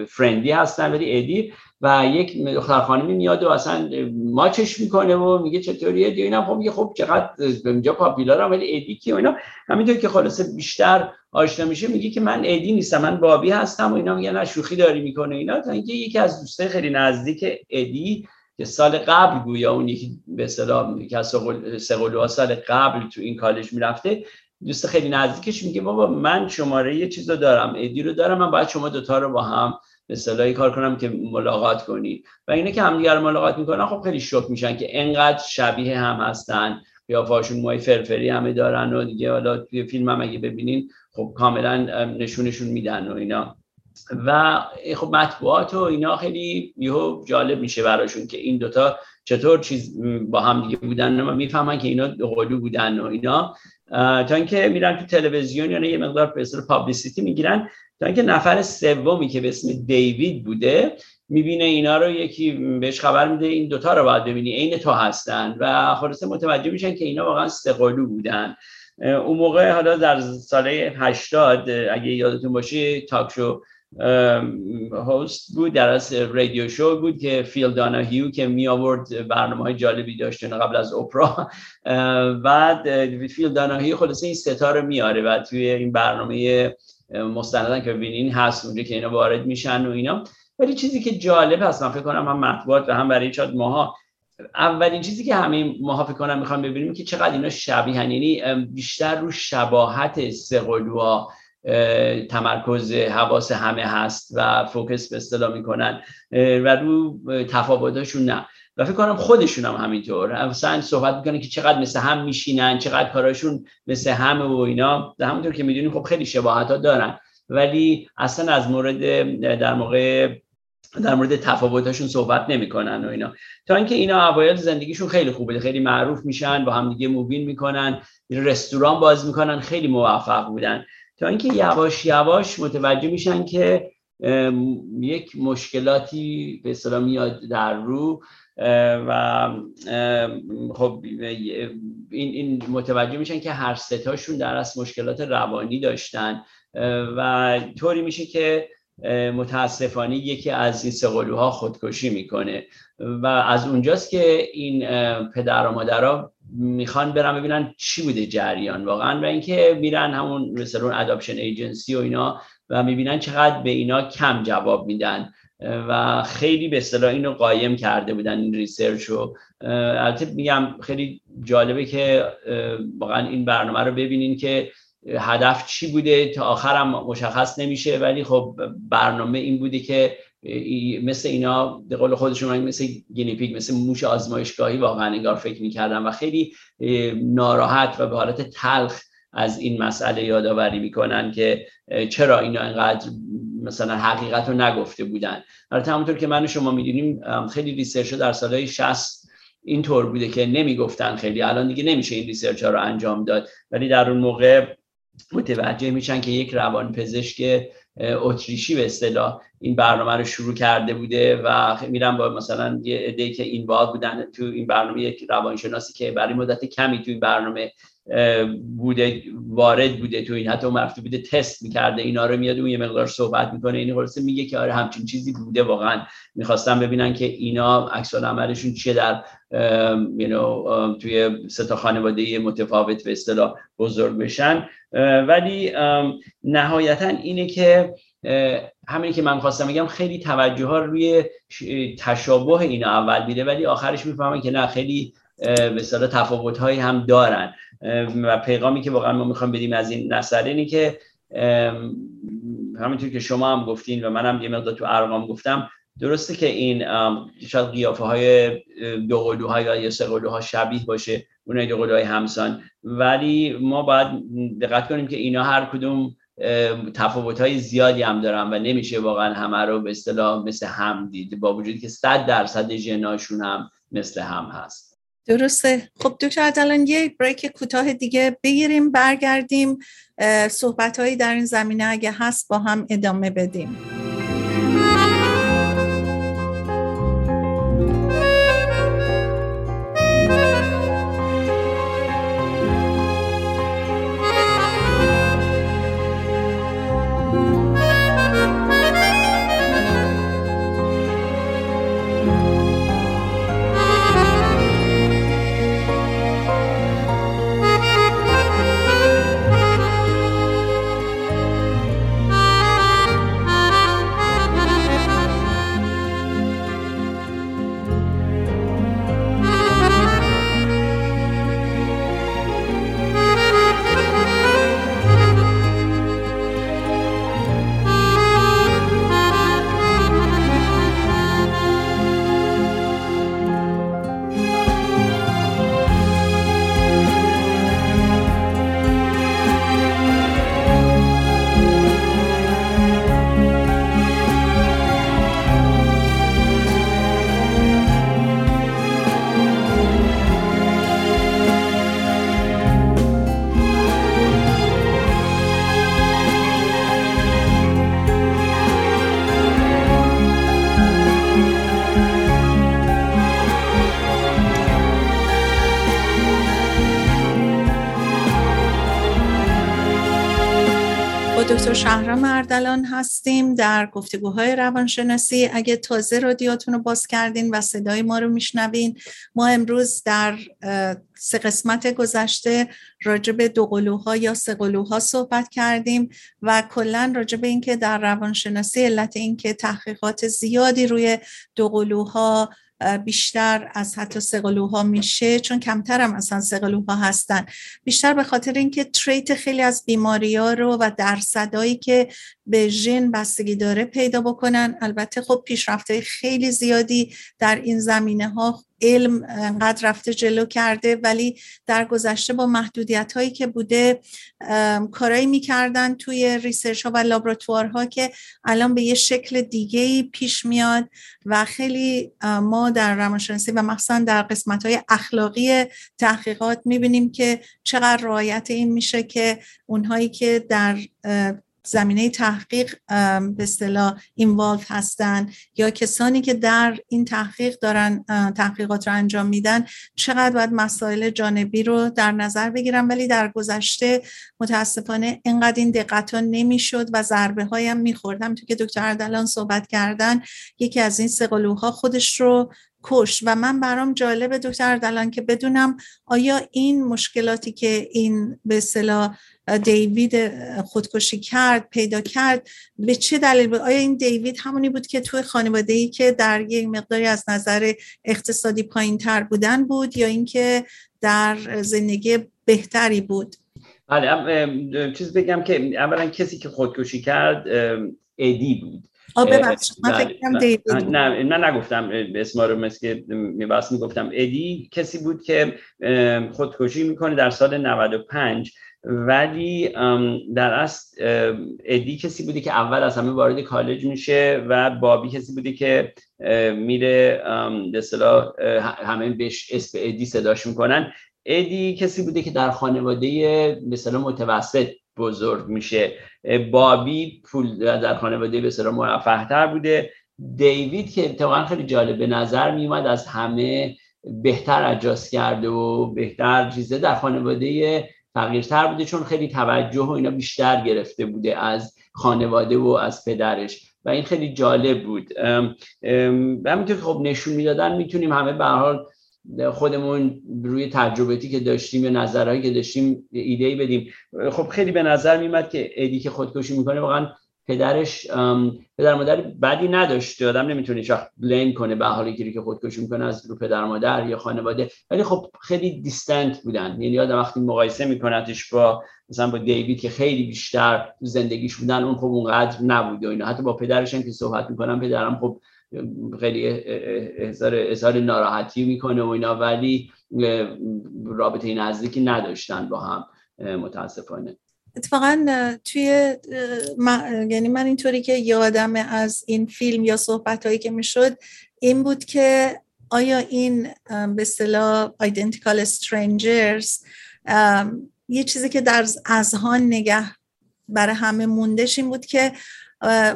فرندی هستن ولی ادی و یک دختر خانمی میاد و اصلا ماچش می‌کنه و میگه چطوری ادی اینا خب میگه خب چقدر اینجا پاپیلارم ولی ادی کی اینا. همینطور که خلاصه بیشتر آشنا میشه میگه که من ادی نیستم من بابی هستم و اینا. میگن نه شوخی داری می‌کنه اینا. تا اینکه یکی از دوستای خیلی نزدیک ادی که سال قبل گویا اون یکی به اصطلاح که سال قبل تو این کالج می‌رفته دوست خیلی نزدیکش میگه بابا من شماره یه چیز رو دارم ادی رو دارم من باید شما دوتا رو با هم اصطلاحی کار کنم که ملاقات کنی. و اینه که همدیگه رو ملاقات می‌کنن خب خیلی شوک میشن که انقدر شبیه هم هستن. قیافاشون موهای فرفری همه دارن و دیگه حالا توی فیلم هم اگه ببینین خب کاملا نشونشون میدن و اینا. و خب مطبوعات و اینا خیلی یهو جالب میشه براشون که این دوتا چطور چیز با هم دیگه بودن و می‌فهمن که اینا قلو بودن و اینا. تا اینکه میرن تو تلویزیون یعنی یه مقدار به پابلیسیتی می‌گیرن. تا اینکه نفر سومی که به اسم دیوید بوده می‌بینه اینا رو یکی بهش خبر میده این دوتا رو باید ببینی عین تو هستن. و خلاصه متوجه میشن که اینا واقعا سقلو بودن. اون موقع حالا در ساله 80 اگه یادتون باشه تاک شو هست بود در از رادیو شو بود که فیل داناهیو که می آورد برنامه های جالبی داشت قبل از اپرا. بعد فیل داناهیو خلاصه این ستاره میاره و توی این برنامه مستندن که ببینین هست اونجا که اینا وارد میشن و اینا. ولی چیزی که جالب هست من فکر کنم هم مطبوعات و هم برای چاد ماها اولین چیزی که همه ماها فکر کنم می‌خوام ببینیم که چقدر اینا شبیهن یعنی بیشتر رو شباهت سقلوها تمرکز حواس همه هست و فوکس به اصطلاح می‌کنن و رو تفاوتاشون نه. و فکر کنم خودشون هم همینطور اصلا صحبت می‌کنن که چقدر مثل هم میشینن چقدر کاراشون مثل همه و اینا. همونطور که می‌دونیم خب خیلی شباهت ها دارن. ولی اصلا از مورد در موقع در مورد تفاوتاشون صحبت نمی‌کنن و اینا. تا اینکه اینا اوایل زندگیشون خیلی خوبه خیلی معروف میشن با هم دیگه مووین می‌کنن رستوران باز می‌کنن خیلی موفق بودن. تا اینکه یواش یواش متوجه میشن که یک مشکلاتی به اصطلاح میاد در رو. و خب این, این متوجه میشن که هر ستاشون در از مشکلات روانی داشتن. و طوری میشه که متاسفانه یکی از این سه‌قلوها خودکشی می‌کنه. و از اونجاست که این پدر و مادرها می‌خوان برن ببینن چی بوده جریان واقعا و اینکه میرن همون مثلا adoption agency و اینا و می‌بینن چقدر به اینا کم جواب میدن. و خیلی به اصطلاح اینو قایم کرده بودن این research رو. البته میگم خیلی جالبه که واقعا این برنامه رو ببینین که هدف چی بوده. تا آخرم مشخص نمیشه ولی خب برنامه این بوده که مثل اینا به قول خودشون مثل guinea pig مثل موش آزمایشگاهی واقعا انگار فکر می‌کردن و خیلی ناراحت و به حالت تلخ از این مسئله یادآوری می‌کنن که چرا اینا انقدر مثلا حقیقت رو نگفته بودن. البته همونطور که من و شما می‌دونیم خیلی research در سالهای 60 اینطور بوده که نمی‌گفتن خیلی. الان دیگه نمیشه این research ها رو انجام داد. ولی در اون موقع متوجه میشن که یک روان پزشک اتریشی به اصطلاح این برنامه رو شروع کرده بوده و میرم با مثلا یه عده که این بودن تو این برنامه یک روانشناسی که برای مدت کمی تو این برنامه بوده وارد بوده تو این حتی رفته بوده تست می‌کرده اینا رو میاد اون یه مقدار صحبت می‌کنه این خلاصه میگه که آره همچین چیزی بوده واقعا. می‌خواستم ببینن که اینا عکس عملشون چیه در توی سه تا خانواده متفاوت به اصطلاح بزرگ بشن. ولی نهایتا اینه که همینی که من خواستم بگم خیلی توجه ها روی تشابه اینا اول میده ولی آخرش می‌فهمن که نه خیلی به تفاوت هایی هم دارن. و پیغامی که واقعا ما می‌خوام بدیم از این نظر اینه که همینطور که شما هم گفتین و منم یه مقدار تو ارقام گفتم درسته که این شاید قیافه های دوقلوها یا سه شبیه باشه اونای دوقلوهای همسان ولی ما باید دقت کنیم که اینا هر کدوم تفاوت های زیادی هم دارن و نمیشه واقعا همه رو به اصطلاح مثل هم دید با وجودی که 100 درصد ژناشون هم مثل هم هست. درسته. خب دکتر الان یه بریک کوتاه دیگه بگیریم برگردیم صحبت هایی در این زمینه اگه هست با هم ادامه بدیم. شهرام اردلان هستیم در گفتگوهای روانشناسی. اگه تازه رادیاتون رو باز کردین و صدای ما رو میشنوین ما امروز در سه قسمت گذشته راجع به دوقلوها یا سقلوها صحبت کردیم و کلا راجع به اینکه در روانشناسی علت اینکه تحقیقات زیادی روی دوقلوها بیشتر از حتی سقلوها میشه چون کمتر هم اصلا سقلوها هستن. بیشتر به خاطر اینکه treat خیلی از بیماری ها رو و درصدایی که به ژن بستگی داره پیدا بکنن. البته خب پیشرفت خیلی زیادی در این زمینه ها علم انقدر رفته جلو کرده ولی در گذشته با محدودیت هایی که بوده کارایی می‌کردن توی research ها و لابراتوارها که الان به یه شکل دیگه پیش میاد و خیلی ما در روانشناسی و مخصوصا در قسمت های اخلاقی تحقیقات می‌بینیم که چقدر رعایت این میشه که اونهایی که در زمینه تحقیق به اصطلاح اینوالو هستن یا کسانی که در این تحقیق دارن تحقیقات رو انجام میدن چقدر باید مسائل جانبی رو در نظر بگیرن؟ ولی در گذشته متاسفانه اینقدر این دقت ها نمی‌شد و ضربه هایم می‌خورد. همونطور که دکتر اردلان صحبت کردن یکی از این سقلوها خودش رو کش و من برام جالب دکتر اردلان که بدونم آیا این مشکلاتی که این به اصطلاح دیوید خودکشی کرد پیدا کرد. به چه دلیل بود؟ آیا این دیوید همونی بود که توی خانواده ای که در یک مقداری از نظر اقتصادی پایین تر بودن بود یا اینکه در زندگی بهتری بود؟ بله چیز بگم که اولا کسی که خودکشی کرد ادی بود. نه من نگفتم اسما رو مثل که میباس می‌گفتم ادی کسی بود که خودکشی می‌کنه در سال 95 ولی در اصل ادی کسی بوده که اول از همه وارد کالج میشه و بابی کسی بوده که میره به همه بهش اسم ادی صداش می‌کنن. ادی کسی بوده که در خانواده مثلا متوسط بزرگ میشه. بابی پول در خانواده به موفق تر بوده. دیوید که اتفاقا خیلی جالب به نظر میومد از همه بهتر اجاز کرده و بهتر چیزه در خانواده فقیرتر بوده چون خیلی توجه و اینا بیشتر گرفته بوده از خانواده و از پدرش. و این خیلی جالب بود. همینطور که خب نشون می‌دادن می‌تونیم همه به حال خودمون روی تجربتی که داشتیم یا نظرهایی که داشتیم ایده ای بدیم. خب خیلی به نظر میمد که ادی که خودکشی می‌کنه واقعا پدرش پدر مادر بدی نداشته آدم نمی‌تونه هیچ بلیم کنه به حالی که خودکشی می‌کنه از رو پدر مادر یا خانواده. ولی خب خیلی دیستنت بودن. یعنی آدم وقتی مقایسه میکنتش با مثلا با دیوید که خیلی بیشتر زندگیش بودن اون خب اونقدر نبود و اینا. حتی با پدرش هم که صحبت می‌کنم پدرم خب خیلی اظهار ناراحتی می‌کنه و اینا. ولی رابطه نزدیکی نداشتن با هم متاسفانه. اتفاقا توی یعنی من اینطوری که یادم از این فیلم یا صحبت هایی که می‌شد این بود که آیا این به اصطلاح identical strangers یه چیزی که در اذهان نگه برای همه موندش این بود که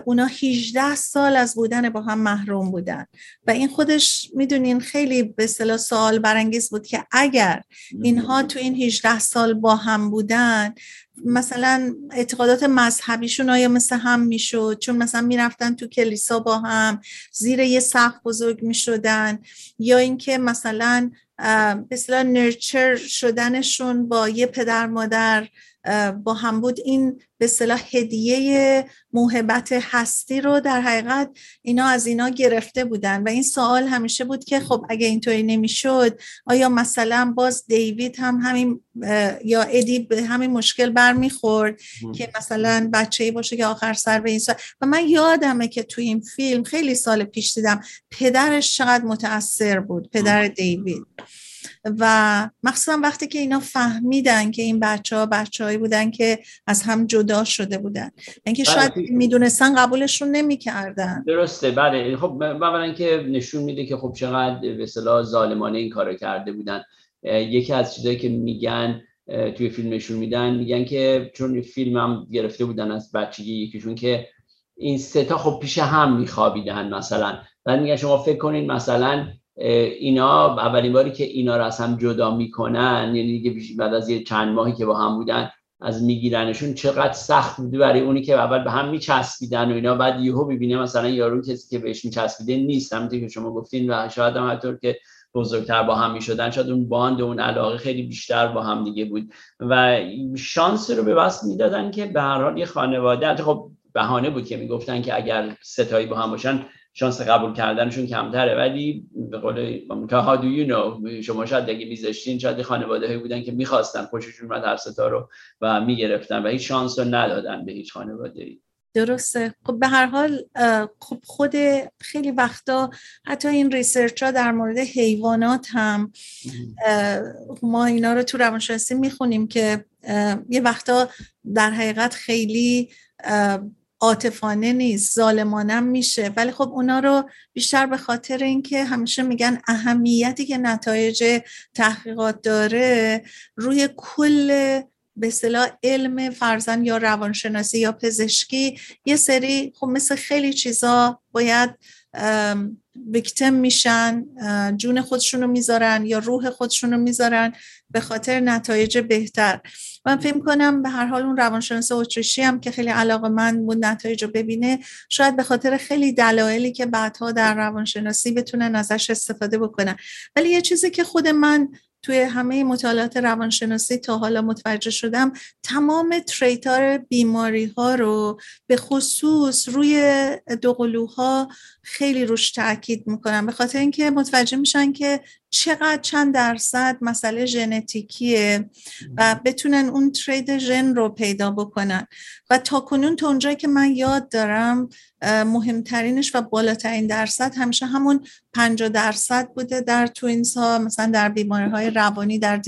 اونا 18 سال از بودن با هم محروم بودن. و این خودش می‌دونین خیلی به اصطلاح سوال برانگیز بود که اگر اینها تو این 18 سال با هم بودن مثلا اعتقادات مذهبیشون آیا مثل هم می‌شد؟ چون مثلا می‌رفتن تو کلیسا با هم زیر یه سقف بزرگ می‌شدن. یا اینکه مثلا به نرچر شدنشون با یه پدر مادر با هم بود این به صلاح هدیه موهبت هستی رو در حقیقت اینا از اینا گرفته بودن. و این سوال همیشه بود که خب اگه اینطوری نمی‌شد آیا مثلا باز دیوید هم همین یا ادی به همین مشکل برمیخورد که مثلا بچه ای باشه که آخر سر به این سال و من یادمه که تو این فیلم خیلی سال پیش دیدم پدرش چقدر متاثر بود پدر دیوید. و مخصوصا وقتی که اینا فهمیدن که این بچه ها بچه هایی بودن که از هم جدا شده بودن. اینکه بله، شاید می‌دونستن قبولشون نمی‌کردن. درسته بله. خب اولا که نشون میده که خب چقدر به صلاح ظالمانه این کارو کرده بودن. یکی از چیزایی که میگن توی فیلم نشون میدن میگن که چون فیلم هم گرفته بودن از بچگی یکیشون که این سه تا خب پیش هم میخوابیدن مثلا. بعد میگن شما فکر کنین مثلا اینا اولین باری که اینا رو از هم جدا می‌کنن یعنی دیگه بعد از یه چند ماهی که با هم بودن از میگیرنشون چقدر سخت بوده برای اونی که اول به هم میچسبیدن و اینا. بعد یهو ببینه مثلا یارو کسی که بهش میچسبیده نیست. همونطور که شما گفتین و شاید هم حتی که بزرگتر با هم می‌شدن شاید اون باند و اون علاقه خیلی بیشتر با هم دیگه بود. و شانس رو به واسط می‌دادن که به هر حال یه خانواده خب بهانه بود که می‌گفتن که اگر ستایی با هم باشن شانس قبول کردنشون کمتره. ولی به قول ها دو یو شما شاید اگه میذاشتین شاید خانواده هایی بودن که می‌خواستن خوششون اومد هر ستا رو و می‌گرفتن و هیچ شانس رو ندادن به هیچ خانواده ای درسته. خب به هر حال خب خود خیلی وقتا حتی این research ها در مورد حیوانات هم ما اینا رو تو روانشناسی می‌خونیم که یه وقتا در حقیقت خیلی عاطفانه نیست ظالمانم میشه. ولی خب اونا رو بیشتر به خاطر اینکه همیشه میگن اهمیتی که نتایج تحقیقات داره روی کل به صلاح علم فرزن یا روانشناسی یا پزشکی یه سری خب مثل خیلی چیزا باید ویکتم میشن جون خودشون رو می‌ذارن یا روح خودشون رو می‌ذارن به خاطر نتایج بهتر. من فکر کنم به هر حال اون روانشناس اتریشی هم که خیلی علاقه من بود نتایج رو ببینه شاید به خاطر خیلی دلایلی که بعدها در روانشناسی بتونن ازش استفاده بکنن. ولی یه چیزی که خود من توی همه مطالعات روانشناسی تا حالا متوجه شدم تمام تریتار بیماری ها رو به خصوص روی دوقلوها خیلی روش تاکید می‌کنم. به خاطر اینکه متوجه میشن که چقدر چند درصد مسئله ژنتیکیه و بتونن اون ترید ژن رو پیدا بکنن. و تا کنون تا اونجایی که من یاد دارم مهمترینش و بالاترین درصد همیشه همون 50 درصد بوده در توینز ها مثلا در بیماری های روانی در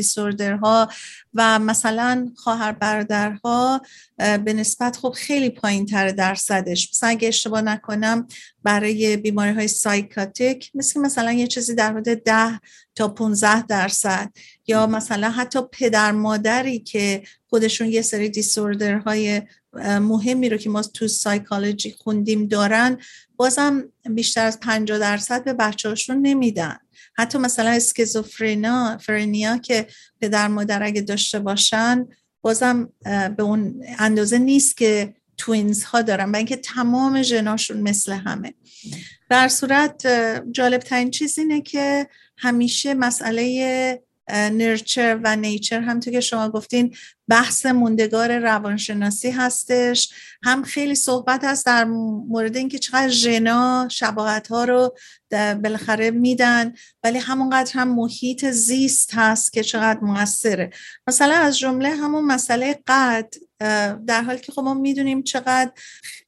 ها و مثلا خواهر برادرها به نسبت خب خیلی پایین تر درصدش. مثلا اگه اشتباه نکنم برای بیماری های سایکاتیک مثل مثلا یه چیزی در حدود 10 تا 15 درصد. یا مثلا حتی پدر مادری که خودشون یه سری دیسوردرهای مهمی رو که ما تو سایکالوجی خوندیم دارن بازم بیشتر از 50 درصد به بچه هاشون نمیدن. حتی مثلا اسکیزوفرنیا فرنیا که پدر مادر اگه داشته باشن بازم به اون اندازه نیست که توینز ها دارن و اینکه تمام جناشون مثل همه. در صورت جالب ترین چیز اینه که همیشه مسئله نرچر و نیچر همطور که شما گفتین بحث موندگار روانشناسی هستش. هم خیلی صحبت هست در مورد اینکه چقدر ژنا شباهت ها رو بالاخره میدن ولی همونقدر هم محیط زیست هست که چقدر موثره. مثلا از جمله همون مسئله قد در حالی که خب ما می‌دونیم چقدر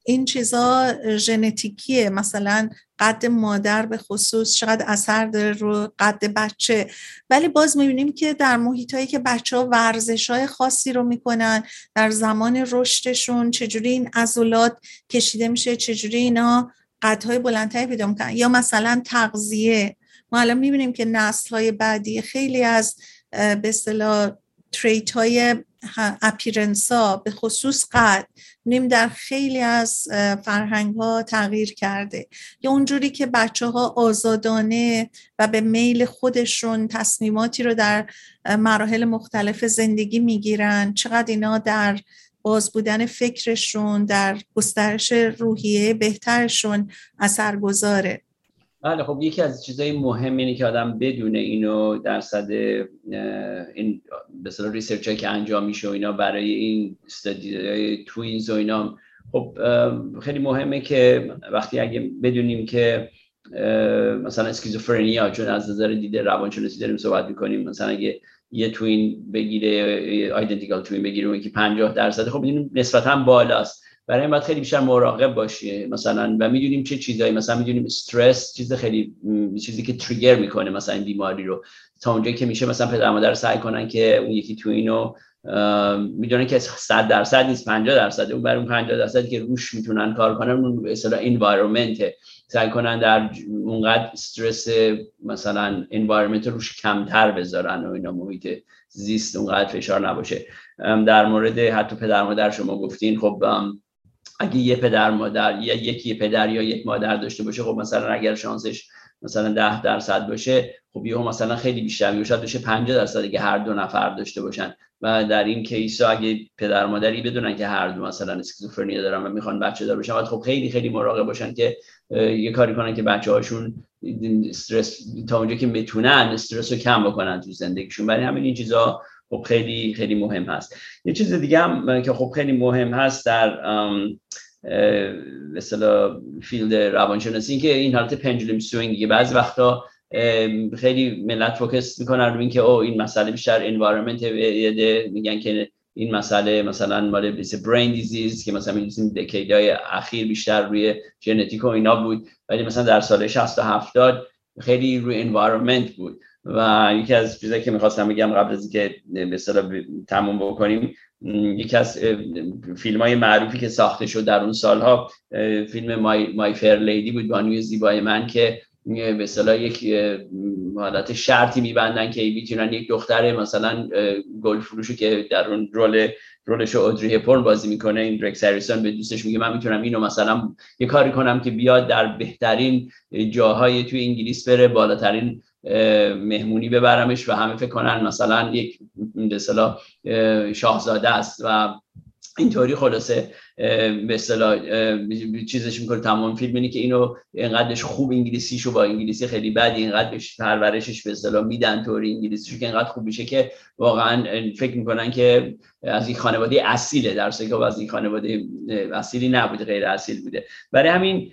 این چیزا ژنتیکیه. مثلا قد مادر به خصوص چقدر اثر داره رو قد بچه. ولی باز می‌بینیم که در محیط هایی که بچه ها ورزش های خاصی رو می‌کنن در زمان رشدشون چجوری این عضلات کشیده میشه چجوری اینا قدهای بلندتری پیدا می‌کنن. یا مثلا تغذیه. ما الان می‌بینیم که نسل های بعدی خیلی از به تریت های اپیرنس به خصوص قد نیم در خیلی از فرهنگ ها تغییر کرده. یا اونجوری که بچه ها آزادانه و به میل خودشون تصمیماتی رو در مراحل مختلف زندگی می‌گیرن چقدر اینا در باز بودن فکرشون در گسترش روحیه بهترشون اثر گذاره بله خب یکی از چیزهای مهم اینه که آدم بدونه اینو درصد این به ریسرچ که انجام میشه و اینا برای این استادی توینز و اینا. خب خیلی مهمه که وقتی اگه بدونیم که مثلا اسکیزوفرنیا چون از نظر دیده روانشناسی داریم صحبت می‌کنیم مثلا اگه یه توین بگیره آیدنتیکال توین بگیره اون که 50 درصد خب این نسبتا بالاست. برای این باید خیلی بیشتر مراقب باشی مثلا و می‌دونیم چه چیزایی مثلا می‌دونیم استرس چیز خیلی چیزی که تریگر می‌کنه مثلا این بیماری رو. تا اونجایی که میشه مثلا پدر مادر سعی کنن که اون یکی تو اینو می‌دونن که 100 درصد نیست 50 درصد اون برای اون 50 درصدی که روش می‌تونن کار کنن اون به اصطلاح انوایرمنت سعی کنن در اونقدر استرس مثلا environment روش کمتر بذارن و اینا محیط زیست اونقدر فشار نباشه. در مورد حتی پدر مادر شما گفتین خب اگه یه پدر مادر یا یکی پدر یا یک مادر داشته باشه خب مثلا اگر شانسش مثلا ده درصد باشه خب یه مثلا خیلی بیشتر میشه شاید بشه 50 درصد که هر دو نفر داشته باشن. و در این case اگه پدر مادری بدونن که هر دو مثلا schizophrenia دارن و می‌خوان بچه دار بشن خب خیلی خیلی مراقب باشن که یه کاری کنن که بچه هاشون استرس تا اونجا که می‌تونن استرس رو کم بکنن تو زندگیشون. برای همین این چیزا خب خیلی خیلی مهم هست. یه چیز دیگه هم که خب خیلی مهم هست در مثلا field روانشناسی این که این حالت pendulum swing بعضی وقتا خیلی ملت focus می‌کنن رو اینکه او این مسئله بیشتر environment میگن که این مسئله مثلا مال brain disease که مثلا می‌دونیم decade های اخیر بیشتر روی ژنتیک و اینا بود. ولی مثلا در سال 60 و 70 خیلی روی environment بود. و یکی از چیزایی که می‌خواستم بگم قبل از اینکه به اصطلاح تموم بکنیم یکی از فیلم های معروفی که ساخته شد در اون سالها فیلم My, My Fair Lady بود بانوی زیبای من که به اصطلاح یک حالت شرطی میبندن که می‌تونن یک دختر مثلا گل فروشو که در اون role رولش رو اودری هپورن بازی می‌کنه این درک سریسون به دوستش میگه من می‌تونم اینو مثلا یه کاری کنم که بیاد در بهترین جاهای توی انگلیس بره بالاترین مهمونی ببرمش و همه فکر کنن مثلا یک مثلا شاهزاده است و اینطوری خلاصه به اصطلاح چیزش می‌کنه تمام فیلم اینه که اینو اینقدرش خوب انگلیسیشو با انگلیسی خیلی بد اینقدر بهش پرورشش به اصطلاح میدن طوری انگلیسیشو که اینقدر خوب میشه که واقعا فکر می‌کنن که از این خانواده اصیله در که از این خانواده اصیلی نبوده غیر اصیل بوده. برای همین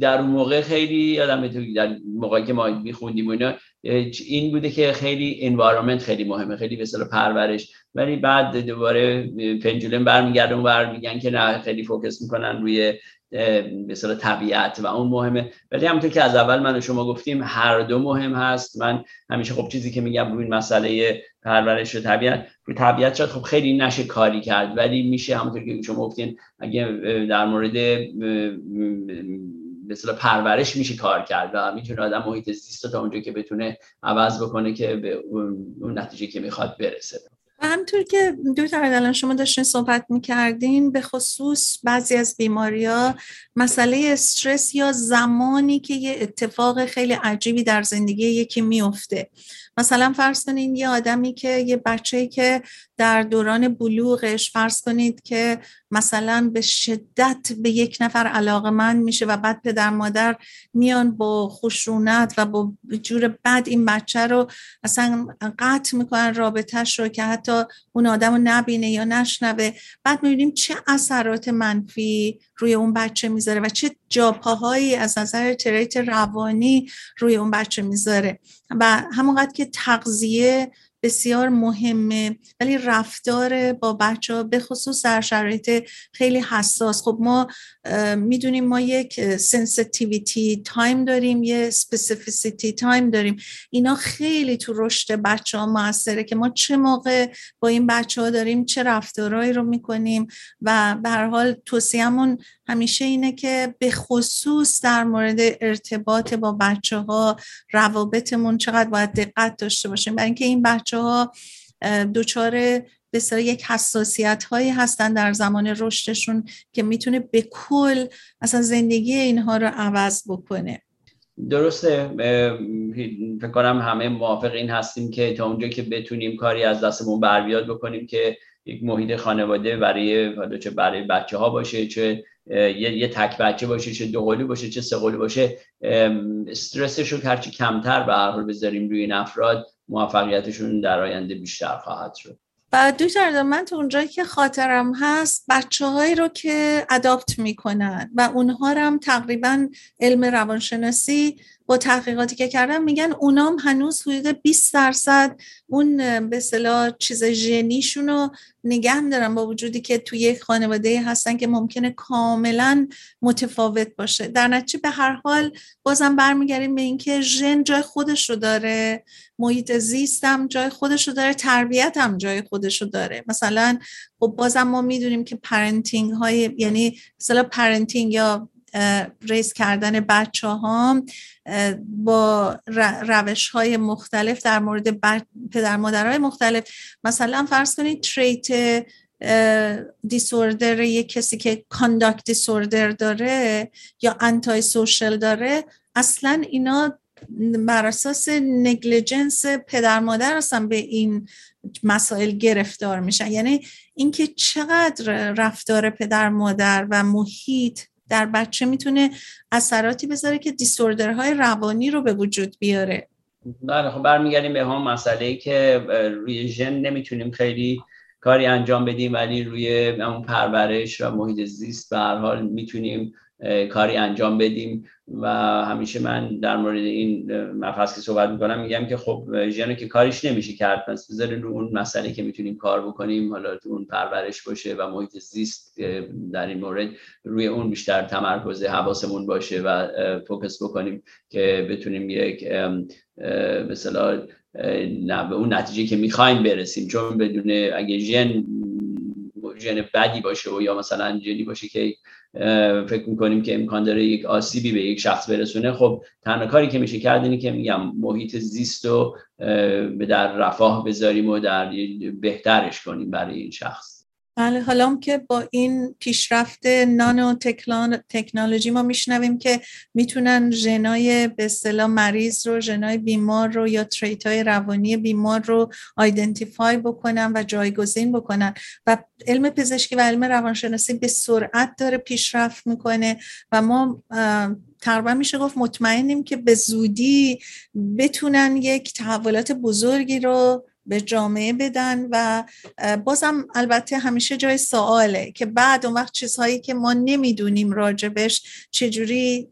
در اون موقع خیلی آدم در موقعی که ما میخوندیم و اینا این بوده که خیلی انوایرمنت خیلی مهمه خیلی به پرورش. ولی بعد دوباره پنجولن برمیگرده و میگن که نه خیلی فوکس می‌کنن روی مثلا طبیعت و اون مهمه. ولی همونطور که از اول من و شما گفتیم هر دو مهم هست. من همیشه خب چیزی که میگم روی این مسئله پرورش و طبیعت روی طبیعت شاید خب خیلی نشه کاری کرد ولی میشه همونطور که شما گفتین اگه در مورد مثلا پرورش میشه کار کرد و می‌تونه آدم محیط زیست تا اونجا که بتونه عوض بکنه که به اون نتیجه که می‌خواد برسه. و همطور که دکتر الان شما داشتین صحبت می‌کردین به خصوص بعضی از بیماری ها مسئله استرس یا زمانی که یه اتفاق خیلی عجیبی در زندگی یکی میفته مثلا فرض کنید یه آدمی که یه بچه که در دوران بلوغش فرض کنید که مثلا به شدت به یک نفر علاقه من میشه و بعد پدر مادر میان با خشونت و با جور بد این بچه رو اصلا قطع می‌کنن رابطهش رو که حتی اون آدم رو نبینه یا نشنوه. بعد می‌بینیم چه اثرات منفی روی اون بچه می‌ذاره و چه جاپاهایی از نظر تریت روانی روی اون بچه می‌ذاره. و همونقدر که تغذیه بسیار مهمه. ولی رفتار با بچه ها به خصوص در شرایط خیلی حساس. خب ما می‌دونیم ما یک sensitivity time داریم یه specificity time داریم. اینا خیلی تو رشد بچه ها موثره که ما چه موقع با این بچه ها داریم چه رفتارهایی رو می‌کنیم و به هر حال توصیهمون همیشه اینه که به خصوص در مورد ارتباط با بچه ها روابطمون چقدر باید دقت داشته باشیم. برای اینکه این بچه ها دچار بسیار یک حساسیت هایی هستن در زمان رشدشون که می‌تونه به کل اصلا زندگی اینها رو عوض بکنه. درسته. فکر کنم همه موافق این هستیم که تا اونجا که بتونیم کاری از دستمون بر بیاد بکنیم که یک محیط خانواده برای چه برای بچه ها باشه چه یه, یه تک بچه باشه چه دو قولی باشه چه سه قولی باشه استرسش رو هرچی کمتر به هر حال بذاریم روی این افراد موفقیتشون در آینده بیشتر خواهد شد. و دوستان من تو اونجایی که خاطرم هست بچه هایی رو که اداپت می‌کنن و اونها هم تقریبا علم روانشناسی با تحقیقاتی که کردم میگن اونام هنوز حدود 20 درصد اون به اصطلاح چیز ژنیشون رو نگه دارن با وجودی که توی یک خانواده هستن که ممکنه کاملا متفاوت باشه. در نتیجه به هر حال بازم برمیگردیم به اینکه ژن جای خودش رو داره محیط زیستم جای خودش رو داره تربیت هم جای خودش رو داره. مثلا خب بازم ما می‌دونیم که parenting های یعنی مثلا parenting یا raise کردن بچه ها با روش های مختلف در مورد پدر مادرهای مختلف. مثلا فرض کنید trait disorder یک کسی که conduct disorder داره یا antisocial داره اصلا اینا بر اساس negligence پدر مادر هستن به این مسائل گرفتار میشن. یعنی اینکه چقدر رفتار پدر مادر و محیط در بچه می‌تونه اثراتی بذاره که دیسوردرهای روانی رو به وجود بیاره. بله خب برمیگردیم به هم مسئله که روی ژن نمی‌تونیم خیلی کاری انجام بدیم ولی روی اون پرورش و محیط زیست به هر حال می‌تونیم کاری انجام بدیم و همیشه من در مورد این مبحث که صحبت می‌کنم میگم که خب ژن که کاریش نمیشه کرد پس بذارین رو اون مسئله که می‌تونیم کار بکنیم حالا تو اون پرورش باشه و محیط زیست در این مورد روی اون بیشتر تمرکز حواسمون باشه و فوکس بکنیم که بتونیم یک مثلا به اون نتیجه که می‌خوایم برسیم. چون بدون اگه ژن ژن بدی باشه و یا مثلا ژنی باشه که فکر می‌کنیم که امکان داره یک آسیبی به یک شخص برسونه. خب تنها کاری که میشه کرد اینه که میگم محیط زیست رو در رفاه بذاریم و در بهترش کنیم برای این شخص. بله حالا که با این پیشرفت نانو تکنولوژی ما میشنویم که می‌تونن ژنای به اصطلاح مریض رو ژنای بیمار رو یا تریت های روانی بیمار رو آیدنتیفای بکنن و جایگزین بکنن. و علم پزشکی و علم روانشناسی به سرعت داره پیشرفت می‌کنه و ما تقریبا میشه گفت مطمئنیم که به زودی بتونن یک تحولات بزرگی رو به جامعه بدن و بازم البته همیشه جای سواله که بعد اون وقت چیزهایی که ما نمی‌دونیم راجبش چجوری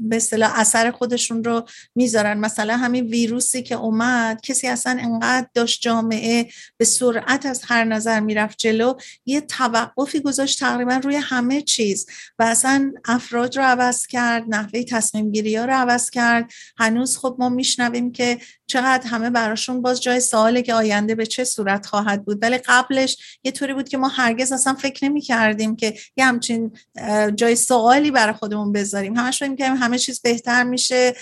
به اصطلاح اثر خودشون رو می‌ذارن. مثلا همین ویروسی که اومد کسی اصلا انقدر داشت جامعه به سرعت از هر نظر می‌رفت جلو یه توقفی گذاشت تقریبا روی همه چیز و اصلا افراد رو عوض کرد نحوه تصمیم گیری ها رو عوض کرد. هنوز خب ما میشنویم که چقدر همه براشون باز جای سواله که آینده به چه صورت خواهد بود. ولی قبلش یه طوری بود که ما هرگز اصلا فکر نمی کردیم که یه همچین جای سوالی برای خودمون بذاریم. همش فکر که همه چیز بهتر میشه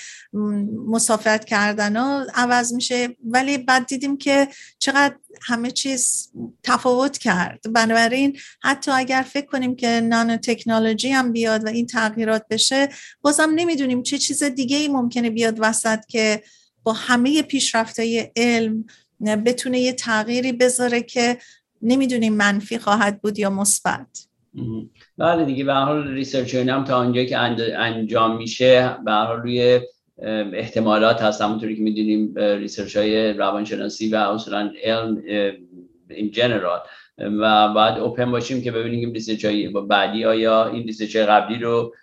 مسافرت کردن ها عوض میشه. ولی بعد دیدیم که چقدر همه چیز تفاوت کرد. بنابراین حتی اگر فکر کنیم که نانو تکنولوژی هم بیاد و این تغییرات بشه بازم نمی‌دونیم چه چیز دیگه ای ممکنه بیاد وسط که با همه پیشرفته علم بتونه یه تغییری بذاره که نمی‌دونیم منفی خواهد بود یا مثبت. بله دیگه به حال research هم تا آنجا که انجام میشه به حال روی احتمالات هست. همونطوری که می‌دونیم research های روانشناسی و اصولا علم in general و بعد open باشیم که ببینیم research های بعدی آیا این research قبلی رو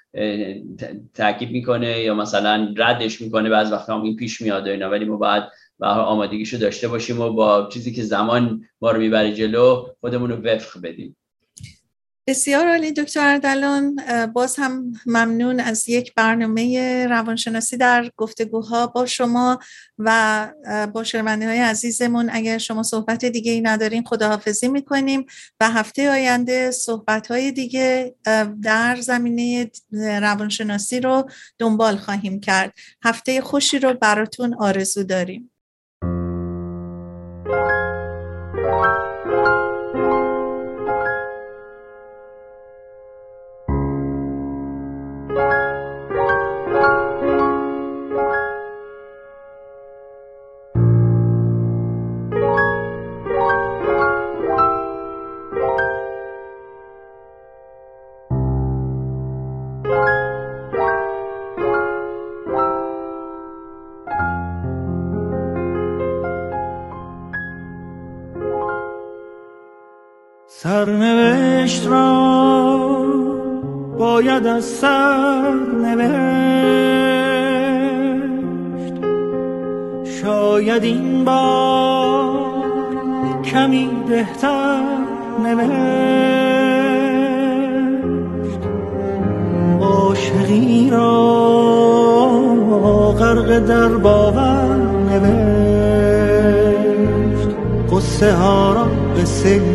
تاکید می‌کنه یا مثلا ردش می‌کنه. بعض وقتا هم این پیش میاد اینا. ولی ما بعد و آمادگیشو داشته باشیم و با چیزی که زمان ما رو می‌بره جلو خودمون رو وفق بدیم. بسیار عالی دکتر اردلان. باز هم ممنون از یک برنامه روانشناسی در گفتگوها با شما و با شرمنده های عزیزمون. اگر شما صحبت دیگه ای ندارین خداحافظی می‌کنیم و هفته آینده صحبت های دیگه در زمینه روانشناسی رو دنبال خواهیم کرد. هفته خوشی رو براتون آرزو داریم. سرنوشت سر نوشت. شاید این بار کمی بهتر نوشت. عاشقی را غرق در باور نوشت. قصه ها را قصه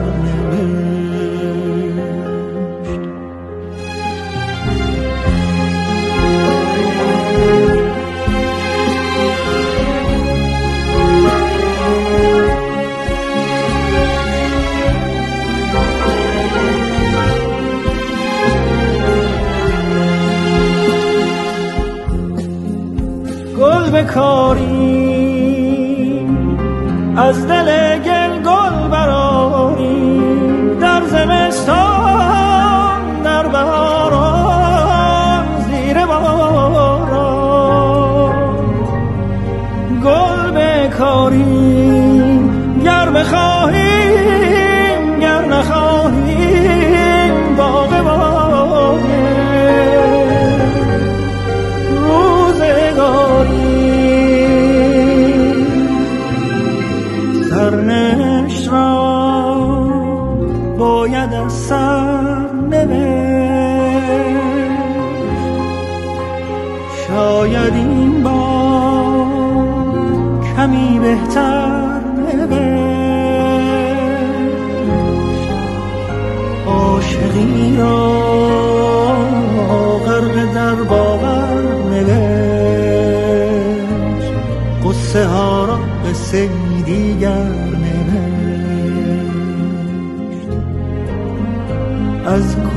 call.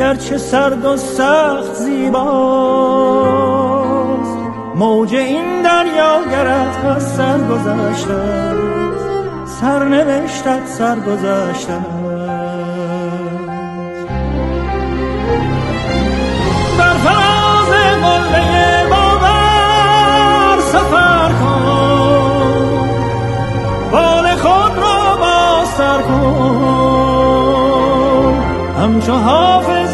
گرچه سرد و سخت زیباست. موج این دریا گرد از سر گذشته سر نوشتت سر گذشته در فراز قله باور سفر کن. بال خود را باستر کن. همچو حافظ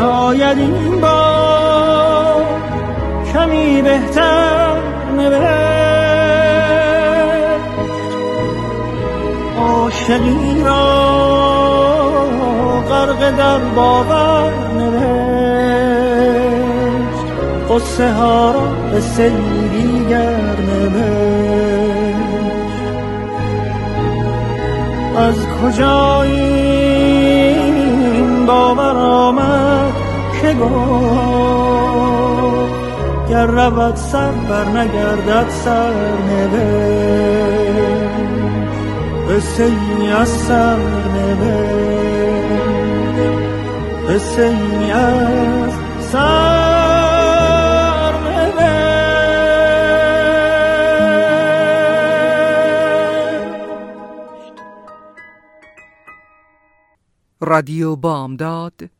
شاید این بار کمی بهتر نوشت عاشقی را غرق در باور نوشت قصه ها را به سیری از کجا این باور آمد؟ گفت گر رود سر بر نگردد سر قصه ای از سر قصه ای از سر رادیو بامداد